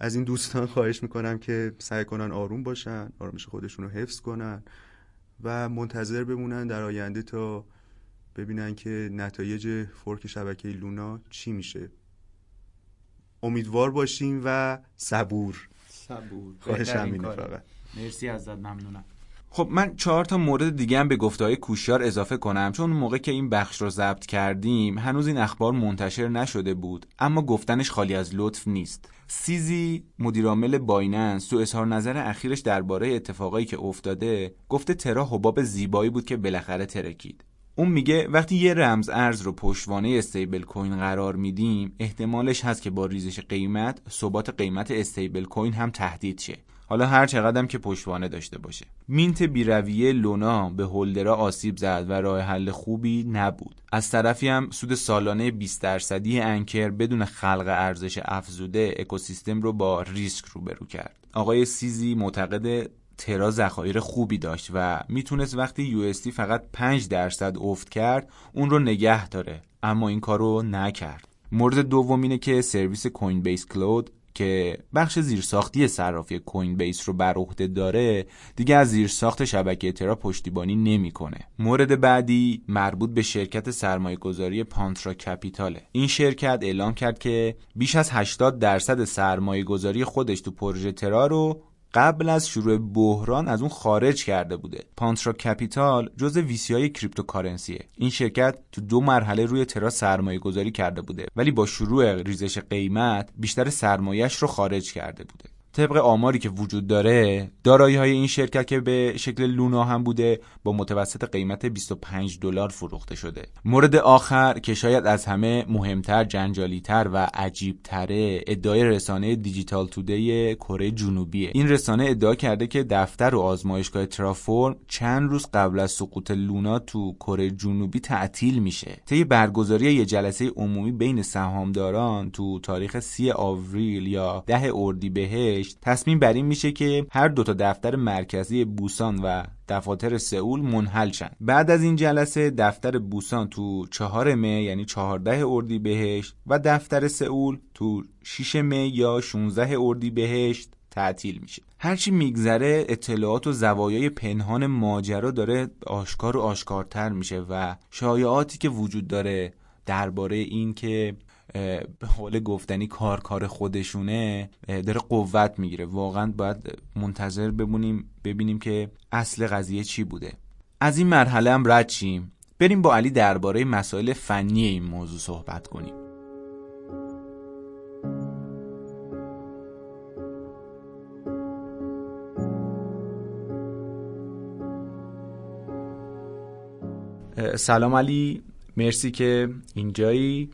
از این دوستان (laughs) خواهش می‌کنم که سعی کنن آروم باشن آرامش خودشون رو حفظ کنن و منتظر بمونن در آینده تا ببینن که نتایج fork شبکه Luna چی میشه. امیدوار باشیم و صبور. صبور. خواهش همینه فقط. مرسی ازت ممنونم. خب من چهار تا مورد دیگه هم به گفته های کوشیار اضافه کنم چون موقعی که این بخش رو ضبط کردیم هنوز این اخبار منتشر نشده بود اما گفتنش خالی از لطف نیست. CZ مدیرعامل Binance تو اظهار نظر اخیرش درباره اتفاقایی که افتاده گفته Terra حباب زیبایی بود که بالاخره ترکید. اون میگه وقتی یه رمز ارز رو پشتوانه استیبل کوین قرار میدیم احتمالش هست که با ریزش قیمت ثبات قیمت استیبل کوین هم تهدید شه. حالا هر چقدرم که پشتوانه داشته باشه. mint بیرویه Luna به holder ا آسیب زد و راه حل خوبی نبود. از طرفی هم سود سالانه 20 درصدی Anchor بدون خلق ارزش افزوده اکوسیستم رو با ریسک روبرو کرد. آقای CZ معتقد ترا ذخایر خوبی داشت و می‌تونست وقتی یو فقط 5 درصد افت کرد اون رو نگه داره اما این کارو نکرد مورد دوم اینه که سرویس کوین بیس کلود که بخش زیرساختی صرافی کوین بیس رو بر عهده داره دیگه از زیرساخت شبکه ترا پشتیبانی نمی‌کنه. مورد بعدی مربوط به شرکت سرمایه گذاری پانترا کپیتاله. این شرکت اعلام کرد که بیش از 80 درصد سرمایه گذاری خودش تو پروژه ترا رو قبل از شروع بحران از اون خارج کرده بوده. Pantera Capital جزء VC های cryptocurrency ه. این شرکت تو دو مرحله روی Terra سرمایه گذاری کرده بوده ولی با شروع ریزش قیمت بیشتر سرمایهش رو خارج کرده بوده. طبق آماری که وجود داره دارایی های این شرکت که به شکل Luna هم بوده با متوسط قیمت 25 دلار فروخته شده. مورد آخر که شاید از همه مهمتر جنجالیتر و عجیبتره ادعای رسانه Digital Today کره جنوبیه. این رسانه ادعا کرده که دفتر و آزمایشگاه Terraform چند روز قبل از سقوط Luna تو کره جنوبی تعطیل میشه. طی برگزاری یه جلسه عمومی بین سهامداران تو تاریخ 30 آوریل یا 10 اردیبهشت تصمیم بر این میشه که هر دو تا دفتر مرکزی بوسان و دفاتر سئول منحل شن. بعد از این جلسه دفتر بوسان تو چهار می یعنی چهارده اردی بهشت و دفتر سئول تو 6 می یا 16 اردی بهشت تعطیل میشه. هرچی میگذره اطلاعات و زوایای پنهان ماجرا داره آشکار و آشکارتر میشه و شایعاتی که وجود داره درباره این که به حال گفتنی کار کار خودشونه داره قوت می‌گیره. واقعا باید منتظر بمونیم ببینیم که اصل قضیه چی بوده. از این مرحله هم رد شیم. بریم با علی درباره مسائل فنی این موضوع صحبت کنیم. سلام علی. مرسی که اینجایی.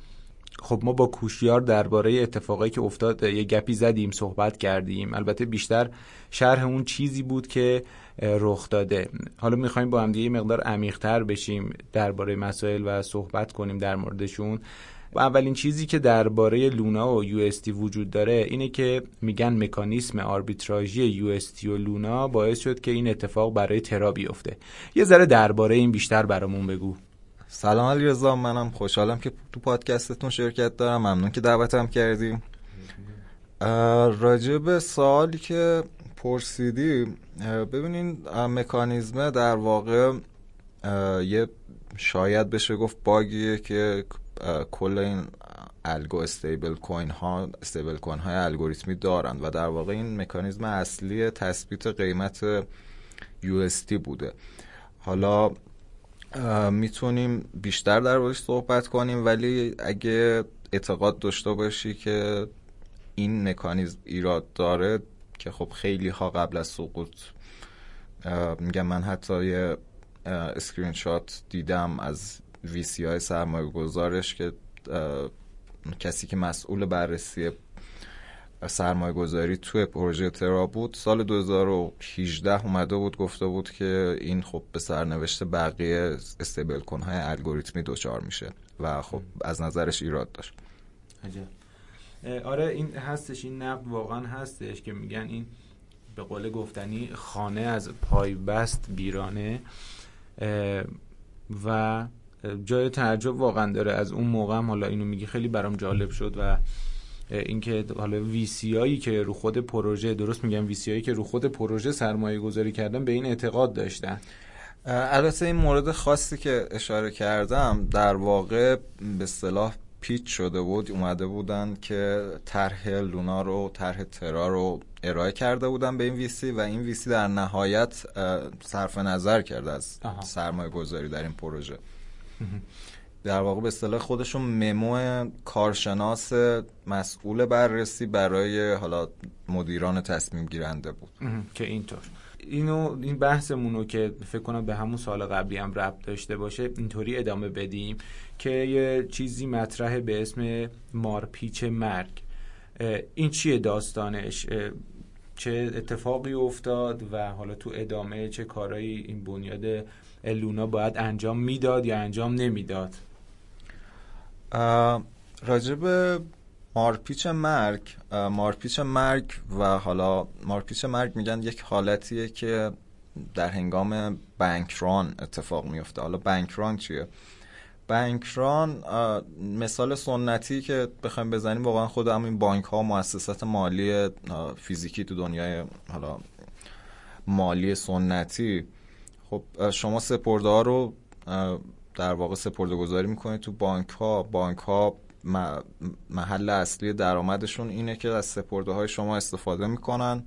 خب ما با کوشیار درباره اتفاقایی که افتاد یه گپی زدیم صحبت کردیم. البته بیشتر شرح اون چیزی بود که رخ داده. حالا می‌خوایم با هم دیگه مقدار عمیقتر بشیم درباره مسائل و صحبت کنیم در موردشون. و اولین چیزی که درباره لونا و یو وجود داره اینه که میگن مکانیسم آربیتراژی یو و لونا باعث شد که این اتفاق برای ترا بیفته. یه ذره درباره این بیشتر برامون بگو. سلام علی رضا منم خوشحالم که تو پادکستتون شرکت دارم. ممنون که دعوتم کردیم راجع به سوالی که پرسیدی ببینین مکانیزم در واقع یه شاید بشه گفت باگیه که کل این الگو استیبل کوین ها استیبل کوین های الگوریتمی دارند و در واقع این مکانیزم اصلی تثبیت قیمت UST بوده. حالا می‌تونیم بیشتر در روش صحبت کنیم ولی اگه اعتقاد داشته باشی که این مکانیزم ایراد داره که خب خیلی ها قبل از سقوط میگم من حتی یه اسکرین شات دیدم از VC های سرمایه گذارش که کسی که مسئول بررسی سرمایه گذاری توی پروژه ترا بود. سال 2018 اومده بود گفته بود که این خب به سرنوشت بقیه استیبل های الگوریتمی دچار میشه و خب از نظرش ایراد داشت. آره این هستش این نقد واقعا هستش که میگن این به قول گفتنی خانه از پای بست بیرانه. و جای تعجب واقعا داره. از اون موقع هم حالا اینو میگی خیلی برام جالب شد و اینکه حالا ویسی هایی که رو خود پروژه درست میگم ویسی هایی که رو خود پروژه سرمایه گذاری کردن به این اعتقاد داشتن. البته این مورد خاصی که اشاره کردم در واقع به صلاح پیچ شده بود اومده بودن که طرح لونا رو طرح ترا رو ارائه کرده بودن به این ویسی و این ویسی در نهایت صرف نظر کرده از سرمایه گذاری در این پروژه. در واقع به اصطلاح خودشون ممو کارشناس مسئول بررسی برای حالا مدیران تصمیم گیرنده بود. که اینطور. اینو این بحثمونو که فکر کنم به همون سال قبلی هم ربط داشته باشه اینطوری ادامه بدیم که یه چیزی مطرحه به اسم مارپیچ مرگ. این چیه داستانش؟ چه اتفاقی افتاد و حالا تو ادامه چه کارایی این بنیاد لونا باید انجام می‌داد یا انجام نمی‌داد؟ راجب مارپیچ مرگ مارپیچ مرگ و حالا مارپیچ مرگ میگن یک حالتیه که در هنگام بانکران اتفاق میفته. حالا بانکران چیه؟ بانکران مثال سنتی که بخوایم بزنیم واقعا خود همین بانک ها مؤسسات مالی فیزیکی تو دنیای حالا مالی سنتی. خب شما سپرده ها رو در واقع سپرده گذاری می‌کنید تو بانک ها بانک ها محل اصلی درآمدشون اینه که از سپرده های شما استفاده می‌کنن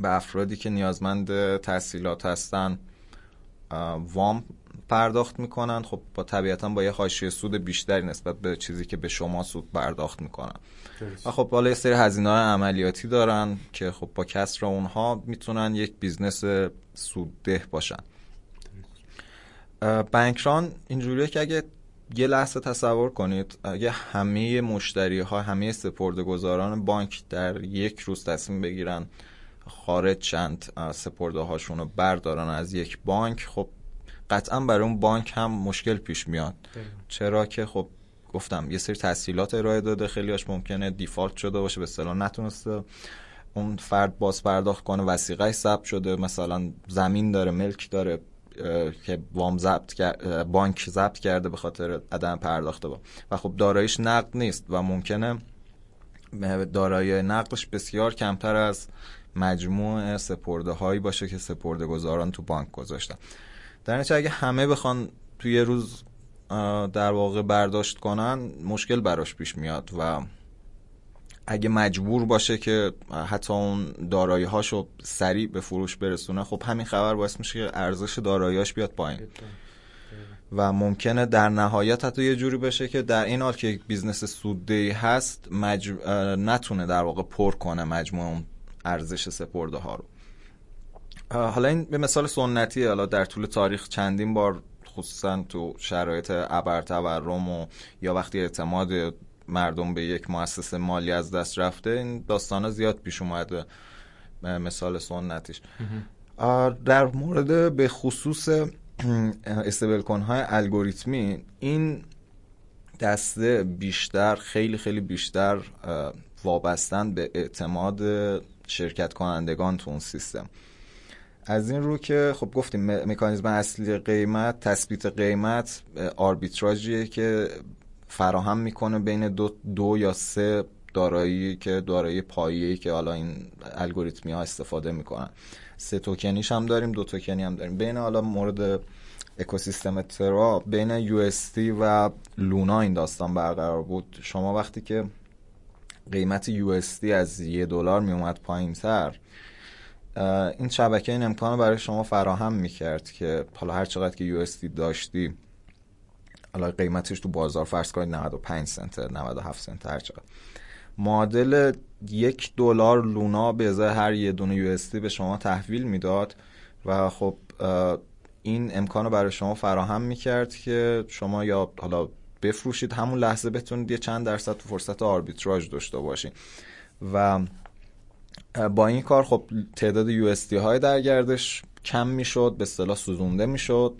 به افرادی که نیازمند تحصیلات هستن. وام پرداخت می‌کنن. خب با طبیعتا با یه حاشیه سود بیشتری نسبت به چیزی که به شما سود پرداخت می‌کنن. و خب حالا یه سری هزینه های عملیاتی دارن که خب با کسر اونها می‌تونن یک business سودده باشن. bank run اینجوریه که اگه یه لحظه تصور کنید اگه همه مشتری ها همه سپرده گذاران بانک در یک روز تصمیم بگیرن خارج کنن سپرده هاشون رو بردارن از یک بانک خب قطعا برای اون بانک هم مشکل پیش میاد. چرا که خب گفتم یه سری تسهیلات ارائه داده خیلیاش ممکنه دیفالت شده باشه به اصطلاح نتونسته اون فرد باز پرداخت کنه وسیقه ثبت شده مثلا زمین داره ملک داره. که وام ضبط بانک ضبط کرده به خاطر عدم پرداخته با. و خب داراییش نقد نیست و ممکنه دارایی نقدش بسیار کمتر از مجموع سپرده هایی باشه که سپرده گذاران تو بانک گذاشتن. در نتیجه اگه همه بخوان توی روز در واقع برداشت کنن مشکل براش پیش میاد و اگه مجبور باشه که حتی اون دارایی هاشو سریع به فروش برسونه خب همین خبر باعث میشه که ارزش داراییاش بیاد پایین. و ممکنه در نهایت حتی یه جوری بشه که در این حال که یک business سوددهی هست مج... نتونه در واقع پر کنه مجموع ارزش سپرده ها رو حالا این به مثال سنتی حالا در طول تاریخ چندین بار خصوصا تو شرایط ابر تورم و یا وقتی اعتماد مردم به یک مؤسسه مالی از دست رفته این داستان زیاد پیش اومده مثال سنتیش. در مورد به خصوص استبل های الگوریتمی این دسته بیشتر خیلی خیلی بیشتر وابستن به اعتماد شرکت کنندگان تو اون سیستم. از این رو که خب گفتیم مکانیزم اصلی قیمت تثبیت قیمت آربیتراژیه که فراهم می‌کنه بین دو, دو یا سه دارایی که دارایی پایه‌ای که حالا این الگوریتمی ها استفاده می‌کنن. سه توکنیش هم داریم دو توکنی هم داریم. بین حالا مورد اکوسیستم ترا بین یو و لونا این داستان برقرار بود. شما وقتی که قیمت یو از یه دلار می اومد پایین تر این شبکه این امکان برای شما فراهم می‌کرد که حالا هر چقدر که یو داشتی حالا قیمتش تو بازار فرض کنید 95 سنت 97 سنت هر چقدر. معادل یک دلار لونا به ازای هر یه دونه یو به شما تحویل می‌داد و خب این امکان رو برای شما فراهم می‌کرد که شما یا حالا بفروشید همون لحظه بتونید یه چند درصد تو فرصت آربیتراژ داشته باشید و با این کار خب تعداد یو های در گردش کم می‌شد به اصطلاح سوزونده می‌شد.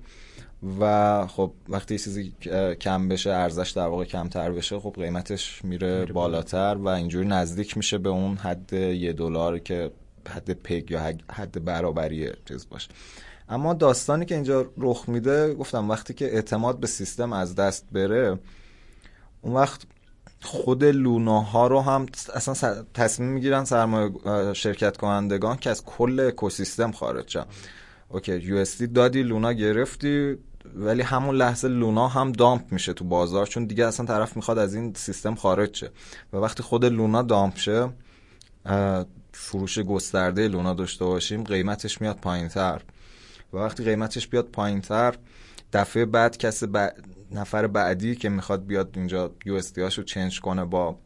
و خب وقتی چیزی کم بشه ارزش در واقع کمتر بشه خب قیمتش میره بالاتر و اینجوری نزدیک میشه به اون حد یه دلار که حد پگ یا حد برابری چیز باشه. اما داستانی که اینجا رخ میده گفتم وقتی که اعتماد به سیستم از دست بره اون وقت خود لوناها رو هم اصلا تصمیم می‌گیرن سرمایه شرکت کنندگان که از کل اکوسیستم خارج شن. اوکی یو دادی لونا گرفتی ولی همون لحظه لونا هم دامپ میشه تو بازار چون دیگه اصلا طرف می‌خواد از این سیستم خارج شه. و وقتی خود لونا دامپ شه فروش گسترده لونا داشته باشیم قیمتش میاد پایین تر و وقتی قیمتش بیاد پایین تر دفعه بعد کس نفر بعدی که می‌خواد بیاد اینجا یو رو چنج کنه با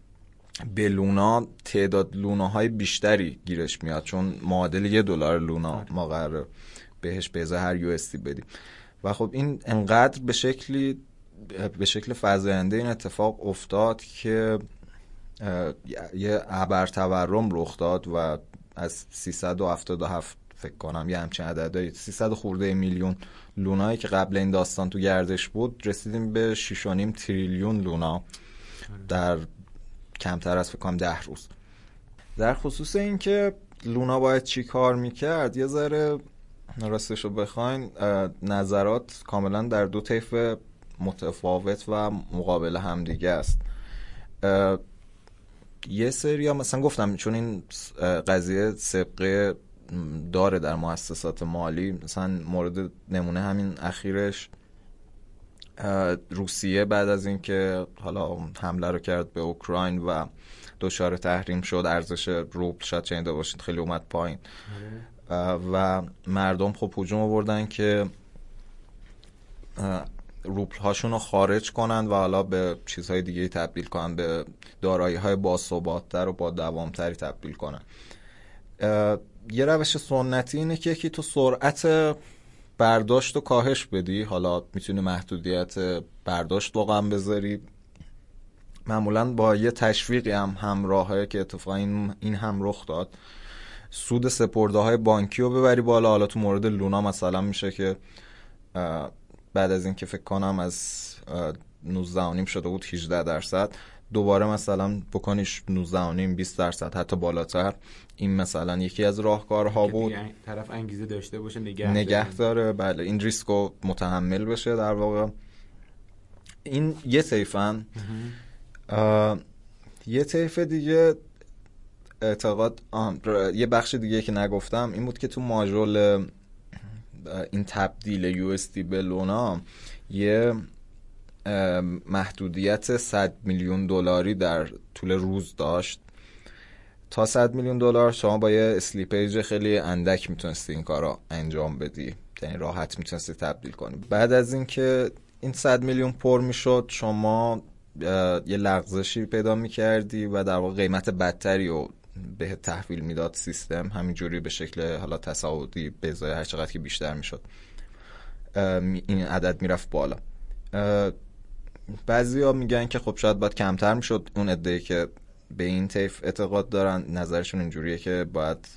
به لونا تعداد لوناهای بیشتری گیرش میاد چون معادل یه دلار لونا ما قرار بهش به هر یو بدیم و خب این انقدر به شکلی به شکل فضاینده این اتفاق افتاد که یه ابر تورم رخ داد و از 377 فکر کنم یه همچین عددهایی 300 خورده میلیون لونایی که قبل این داستان تو گردش بود رسیدیم به 6.5 تریلیون لونا در کمتر از فکر کنم 10 روز. در خصوص اینکه لونا باید چی کار می‌کرد یه ذره راستش رو بخواین نظرات کاملا در دو طیف متفاوت و مقابل همدیگه است. یه سری مثلا گفتم چون این قضیه سبقه داره در مؤسسات مالی مثلا مورد نمونه همین اخیرش. روسیه بعد از اینکه حالا حمله رو کرد به اوکراین و دچار تحریم شد ارزش روبل شاید چنده باشید خیلی اومد پایین. و مردم خب هجوم آوردن که روپل هاشون رو خارج کنن و حالا به چیزهای دیگه تبدیل کنن به دارایی های باثباتتر و با دوامتری تبدیل کنن یه روش سنتی اینه که یکی تو سرعت برداشت و کاهش بدی حالا می‌تونی محدودیت برداشت واقعا بذاری. معمولا با یه تشویقی هم همراهه که اتفاقا این هم رخ داد. سود سپرده های بانکی رو ببری بالا. حالا تو مورد لونا مثلا میشه که بعد از اینکه فکر کنم از 19 شده بود 18 درصد. دوباره مثلا بکنیش 19 20 درصد حتی بالاتر. این مثلا یکی از راهکارها بود. طرف انگیزه داشته باشه نگه, نگه داره. بله این ریسکو متحمل بشه در واقع. این یه طیفن یه طیف دیگه اعتقاد یه بخش دیگه که نگفتم این بود که تو ماژول این تبدیل UST به Luna یه محدودیت 100 میلیون دلاری در طول روز داشت. تا 100 میلیون دلار شما با یه slippage خیلی اندک می‌تونستی این کارو انجام بدی. یعنی راحت می‌تونستی تبدیل کنی. بعد از اینکه این 100 میلیون پر می‌شد شما یه لغزشی پیدا می‌کردی و در واقع قیمت بدتری رو به تحویل می‌داد سیستم همینجوری به شکل حالا تصاعدی به ازای هر چقدر که بیشتر می‌شد این عدد می‌رفت بالا. بعضی ها میگن که خب شاید باید کمتر می‌شد اون عده که به این طیف اعتقاد دارن. نظرشون اینجوریه که باید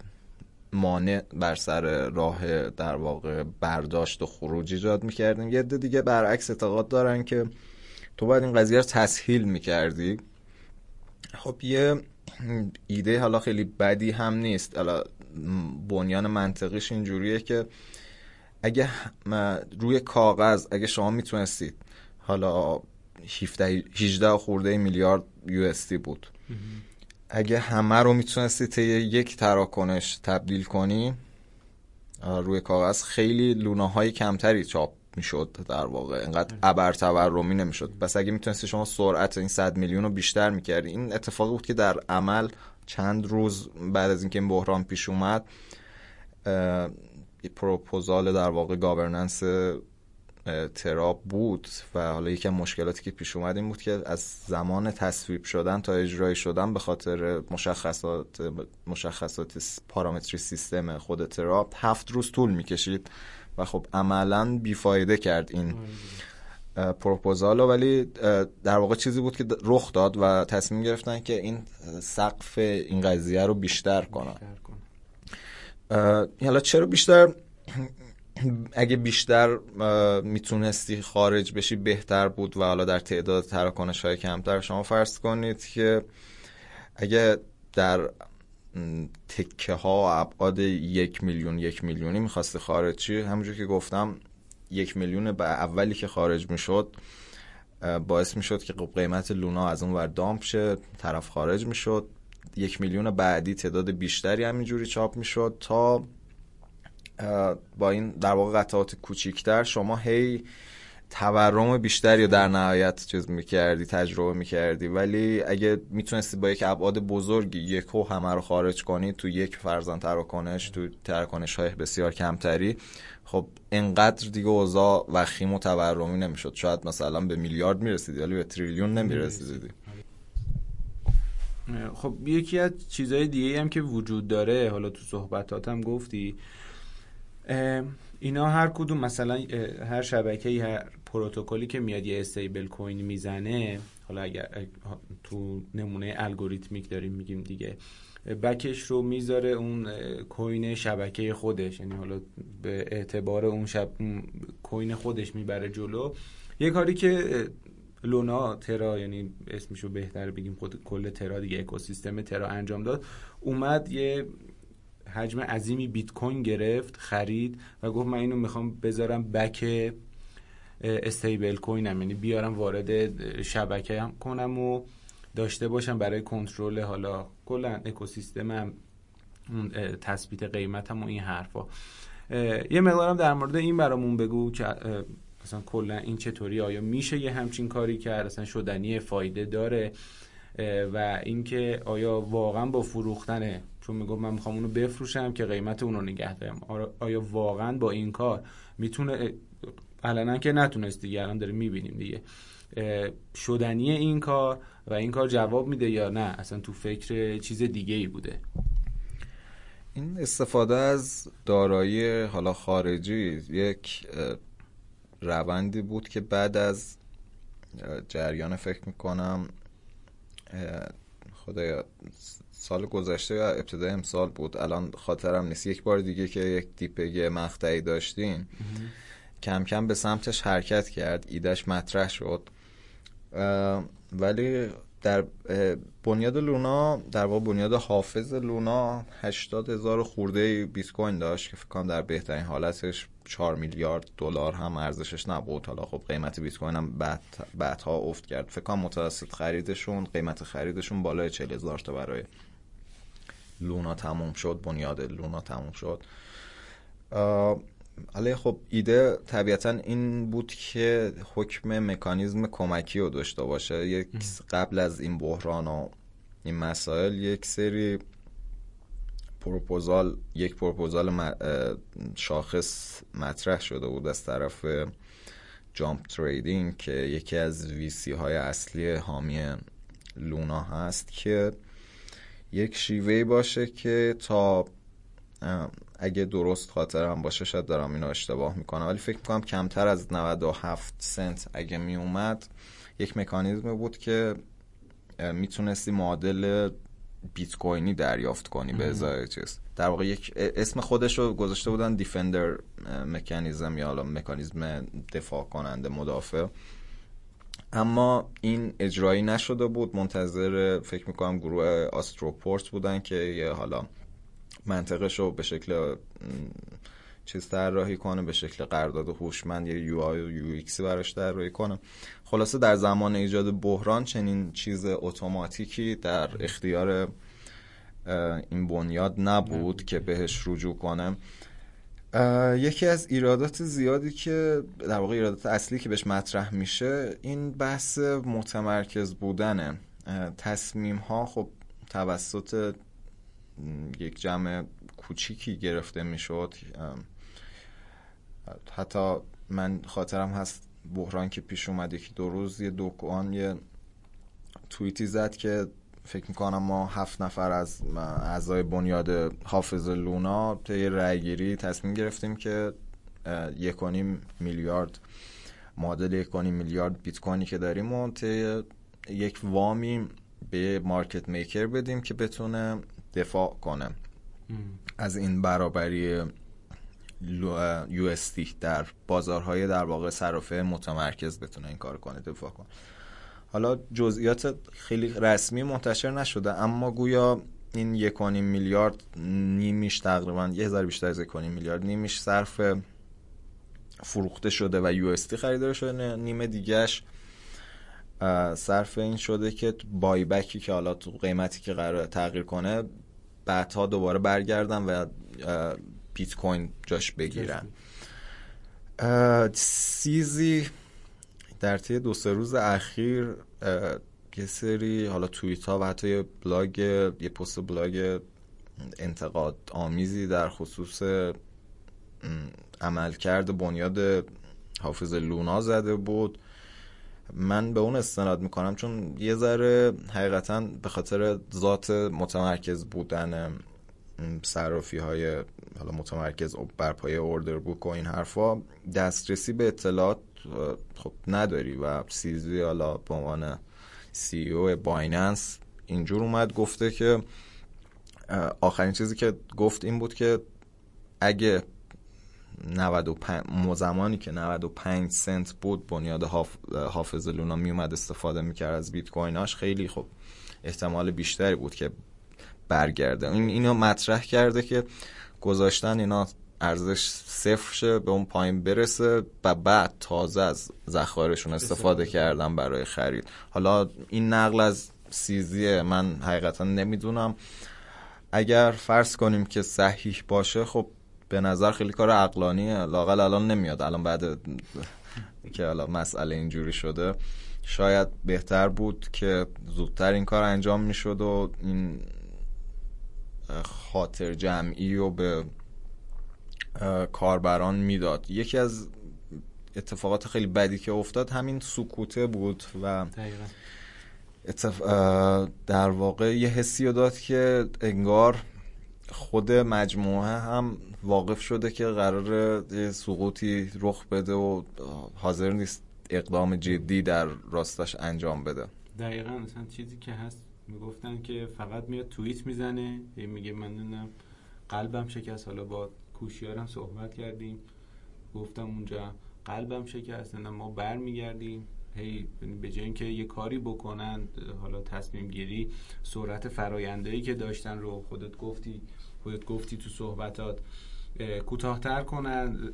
مانع بر سر راه در واقع برداشت و خروج ایجاد می‌کردیم. یه دیگه برعکس اعتقاد دارن که تو باید این قضیه رو تسهیل می‌کردی. خب یه ایده حالا خیلی بدی هم نیست. حالا بنیان منطقیش اینجوریه که اگه روی کاغذ اگه شما می‌تونستید حالا 18 خورده میلیارد یو بود. اگه همه رو می‌تونستی طی یک تراکنش تبدیل کنی روی کاغذ خیلی لوناهای کمتری چاپ می‌شد در واقع. اینقدر ابر تورمی نمی‌شد. پس اگه می‌تونستی شما سرعت این 100 میلیون رو بیشتر می‌کردی این اتفاقی بود که در عمل چند روز بعد از اینکه این بحران پیش اومد پروپوزال در واقع گاورننس تراب بود و حالا یکی مشکلاتی که پیش اومد این بود که از زمان تصویب شدن تا اجرای شدن به خاطر مشخصات مشخصات پارامتری سیستم خود تراب هفت روز طول می‌کشید. و خب عملا بیفایده کرد این پروپوزال ولی در واقع چیزی بود که رخ داد و تصمیم گرفتن که این سقف این قضیه رو بیشتر کنن. حالا چرا بیشتر؟ اگه بیشتر می‌تونستی خارج بشی بهتر بود و حالا در تعداد تراکنش های کمتر. شما فرض کنید که اگه در تکه ها ابعاد یک میلیون یک میلیونی می‌خواستی خارج چی همونجور که گفتم یک میلیون به اولی که خارج می‌شد باعث می‌شد که قیمت لونا از اون ور دامپ شه طرف خارج می‌شد. یک میلیون بعدی تعداد بیشتری همینجوری چاپ می‌شد تا با این در واقع قطعات کوچیکتر شما هی تورم بیشتری در نهایت چیز می‌کردی تجربه می‌کردی. ولی اگه می‌تونستی با یک ابعاد بزرگی یکو همه رو خارج کنی تو یک فرزن تراکنش تو تراکنش های بسیار کمتری خب انقدر دیگه اوضاع وخیم و تورمی نمی‌شد. شاید مثلا به میلیارد می‌رسیدی ولی به تریلیون نمی‌رسیدی. خب یکی از چیزهای دیگه هم که وجود داره حالا تو صحبتاتم گفتی اینا هر کدوم مثلا هر شبکه هر پروتکلی که میاد یه استیبل کوین می‌زنه حالا اگر تو نمونه الگوریتمیک داریم میگیم دیگه بکش رو می‌ذاره اون کوین شبکه خودش یعنی حالا به اعتبار اون شب کوین خودش می‌بره جلو. یه کاری که لونا ترا یعنی اسمشو بهتر بگیم خود کل ترا دیگه اکوسیستم ترا انجام داد اومد یه حجم عظیمی بیت کوین گرفت خرید و گفت من اینو می‌خوام بذارم بک استیبل کوینم یعنی بیارم وارد شبکه هم کنم و داشته باشم برای کنترل حالا کلا اکوسیستمم تثبیت قیمتم و این حرفا. یه مقدارم در مورد این برامون بگو که مثلا کلا این چطوری؟ آیا میشه یه همچین کاری کرد؟ اصلا شدنی فایده داره؟ و اینکه آیا واقعا با فروختن چون میگم من می‌خوام اونو بفروشم که قیمت اونو نگه دارم. آیا واقعا با این کار می‌تونه علنا که نتونست دیگه الان داریم می‌بینیم دیگه. شدنی این کار و این کار جواب میده یا نه؟ اصلا تو فکر چیز دیگه ای بوده. این استفاده از دارایی حالا خارجی یک روندی بود که بعد از جریان فکر می‌کنم خدایا سال گذشته یا ابتدای امسال بود. الان خاطرم نیست. یک بار دیگه که یک دیپگ مقطعی داشتیم کم کم به سمتش حرکت کرد ایدش مطرح شد. ولی در بنیاد لونا در واقع بنیاد حافظ لونا 80 هزار خورده بیت کوین داشت که فکر کنم در بهترین حالتش 4 میلیارد دلار هم ارزشش نبود. حالا خب قیمت بیت کوین هم بعد بعدها افت کرد. فکر کنم متوسط خریدشون قیمت خریدشون بالای 40 هزار تا برای لونا تموم شد بنیاد لونا تموم شد. حالا خب ایده طبیعتا این بود که حکم مکانیزم کمکی رو داشته باشه. یک قبل از این بحران و این مسائل یک سری پروپوزال یک پروپوزال شاخص مطرح شده بود از طرف جامپ تریدینگ که یکی از ویسی های اصلی حامی لونا هست که یک شیوهی باشه که تا اگه درست خاطرم باشه شاید دارم اینو اشتباه می‌کنم. ولی فکر می‌کنم کمتر از 97 سنت اگه میومد یک مکانیزم بود که می‌تونستی معادل بیت کوینی دریافت کنی به ازای چیز. در واقع یک اسم خودش رو گذاشته بودن دیفندر مکانیزم یا حالا مکانیزم دفاع کننده مدافع. اما این اجرایی نشده بود. منتظر فکر می‌کنم گروه آستروپورت بودن که یه حالا منطقش رو به شکل چیز طراحی کنه به شکل قرارداد هوشمند یا UI و UX ی براش طراحی کنه. خلاصه در زمان ایجاد بحران چنین چیز اتوماتیکی در اختیار این بنیاد نبود که بهش رجوع کنه. یکی از ایرادات زیادی که در واقع ایرادات اصلی که بهش مطرح میشه این بحث متمرکز بودنه. تصمیم ها خب توسط یک جمع کوچیکی گرفته می‌شد. حتی من خاطرم هست بحران که پیش اومد یکی دو روز یه دوکان یه توییتی زد که فکر می‌کنم ما هفت نفر از اعضای بنیاد حافظ لونا طی رأیگیری تصمیم گرفتیم که یک میلیارد معادل یک میلیارد بیت کوینی که داریم و طی یک وامی به مارکت میکر بدیم که بتونه دفاع کنه. از این برابری یو در بازارهای در واقع صرافه متمرکز بتونه این کار کنه دفاع کنه. حالا جزئیات خیلی رسمی منتشر نشده اما گویا این یکونیم میلیارد نیمیش تقریبا یه هزار بیشتر از یکونیم میلیارد نیمیش صرف فروخته شده و یو خریدار شده نیمه دیگهش صرف این شده که buyback ی که حالا تو قیمتی که قرار تغییر کنه بعدها دوباره برگردن و بیت کوین جاش بگیرن. CZ در طی دو سه روز اخیر یه سری حالا توییت ها و حتی یه بلاگ یه پست بلاگ انتقاد آمیزی در خصوص عملکرد بنیاد حافظ لونا زده بود. من به اون استناد می‌کنم چون یه ذره حقیقتا به خاطر ذات متمرکز بودن صرافی های حالا متمرکز بر پایه اوردر بوک و این حرفا دسترسی به اطلاعات خب نداری و سیزی حالا به عنوان سی او بایننس اینجور اومد گفته که آخرین چیزی که گفت این بود که اگه 95 زمانی که 95 سنت بود بنیاد حافظ لونا میومد استفاده می‌کرد از بیت کویناش خیلی خب احتمال بیشتری بود که برگرده. این اینو مطرح کرده که گذاشتن اینا ارزش صفر شه به اون پایین برسه و بعد تازه از ذخایرشون استفاده کردن برای خرید. حالا این نقل از سیزیه من حقیقتا نمی‌دونم. اگر فرض کنیم که صحیح باشه خب به نظر خیلی کار عقلانیه. لاقل الان نمیاد. الان بعد که حالا مسئله اینجوری شده شاید بهتر بود که زودتر این کار انجام می‌شد و این خاطر جمعی رو به کاربران می‌داد. یکی از اتفاقات خیلی بدی که افتاد همین سکوته بود و اتف... در واقع یه حسی رو داد که انگار خود مجموعه هم واقف شده که قرار سقوطی رخ بده و حاضر نیست اقدام جدی در راستش انجام بده. دقیقا مثلا چیزی که هست می‌گفتن که فقط میاد توییت می‌زنه میگه من قلبم شکست. حالا با کوشیارم صحبت کردیم گفتم اونجا قلبم شکست ما برمیگردیم. هی به جای اینکه یه کاری بکنن حالا تصمیم گیری سرعت فرایندهایی که داشتن رو خودت گفتی خودت گفتی تو صحبتات کوتاهتر کنن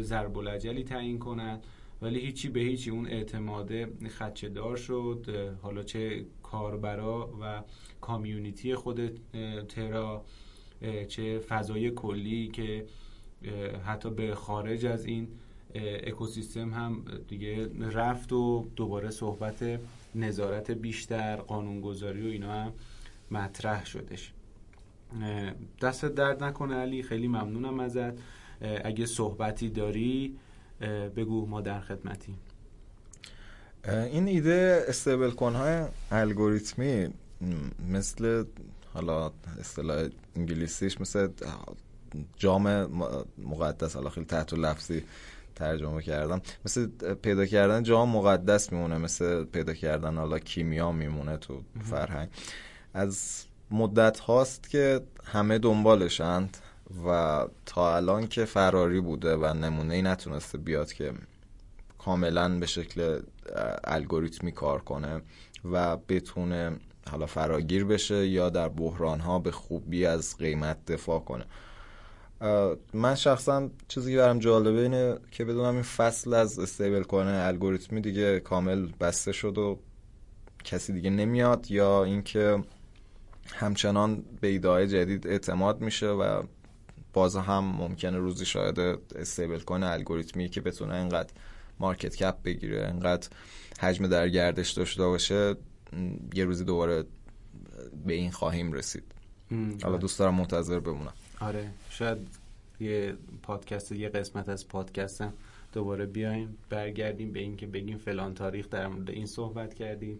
ضرب العجلی تعیین کنن. ولی هیچی به هیچی اون اعتماده خدچه دار شد حالا چه کاربرا و کامیونیتی خود ترا چه فضای کلی که حتی به خارج از این اکوسیستم هم دیگه رفت و دوباره صحبت نظارت بیشتر قانونگذاری و اینا هم مطرح شدش. دست درد نکنه علی خیلی ممنونم ازت. اگه صحبتی داری بگو ما در خدمتیم. این ایده استیبل های الگوریتمی مثل حالا اصطلاح انگلیسیش مثل جام مقدس حالا خیلی تحت لفظی ترجمه کردم. مثل پیدا کردن جام مقدس میمونه مثل پیدا کردن حالا کیمیا میمونه تو فرهنگ. از مدت هاست که همه دنبالشند و تا الان که فراری بوده و نمونه ای نتونسته بیاد که کاملا به شکل الگوریتمی کار کنه و بتونه حالا فراگیر بشه یا در بحران ها به خوبی از قیمت دفاع کنه. من شخصا چیزی که برام جالبه اینه که بدونم این فصل از استیبل کنه الگوریتمی دیگه کامل بسته شد و کسی دیگه نمیاد یا اینکه همچنان به ایده جدید اعتماد میشه و باز هم ممکنه روزی شاید استیبل کنه الگوریتمی که بتونه اینقدر مارکت کپ بگیره اینقدر حجم در گردش داشته باشه یه روزی دوباره به این خواهیم رسید. حالا دوست دارم منتظر بمونم. آره شاید یه پادکست یه قسمت از پادکستم دوباره بیایم برگردیم به اینکه بگیم فلان تاریخ در مورد این صحبت کردیم.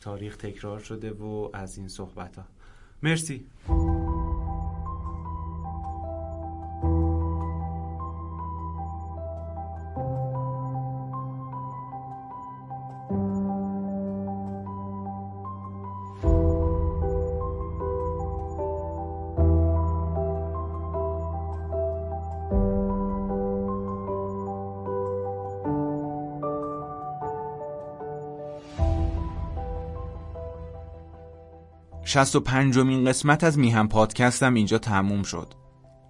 تاریخ تکرار شده و از این صحبت ها مرسی. 65 مین قسمت از میهم پادکستم اینجا تموم شد.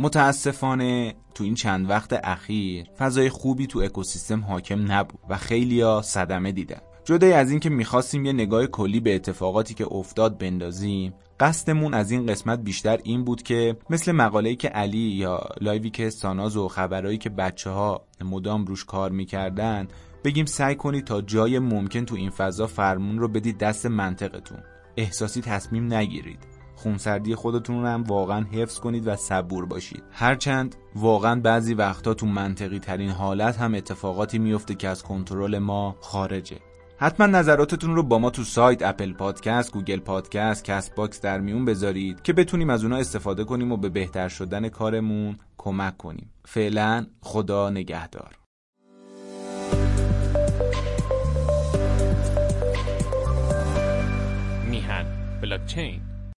متاسفانه تو این چند وقت اخیر فضای خوبی تو اکوسیستم حاکم نبود و خیلیا صدمه دیدن. جدای از اینکه می‌خواستیم یه نگاه کلی به اتفاقاتی که افتاد بندازیم قصدمون از این قسمت بیشتر این بود که مثل مقاله‌ای که علی یا لایوی که ساناز و خبرهایی که بچه ها مدام روش کار می‌کردن بگیم سعی کنید تا جای ممکن تو این فضا فرمون رو بدید دست منطقتون احساسی تصمیم نگیرید خونسردی خودتون رو هم واقعا حفظ کنید و صبور باشید هرچند واقعا بعضی وقتا تو منطقی ترین حالت هم اتفاقاتی میفته که از کنترل ما خارجه حتما نظراتتون رو با ما تو سایت Apple Podcast، Google Podcast، Castbox در میون بذارید که بتونیم از اونها استفاده کنیم و به بهتر شدن کارمون کمک کنیم. فعلا خدا نگهدار. obtain.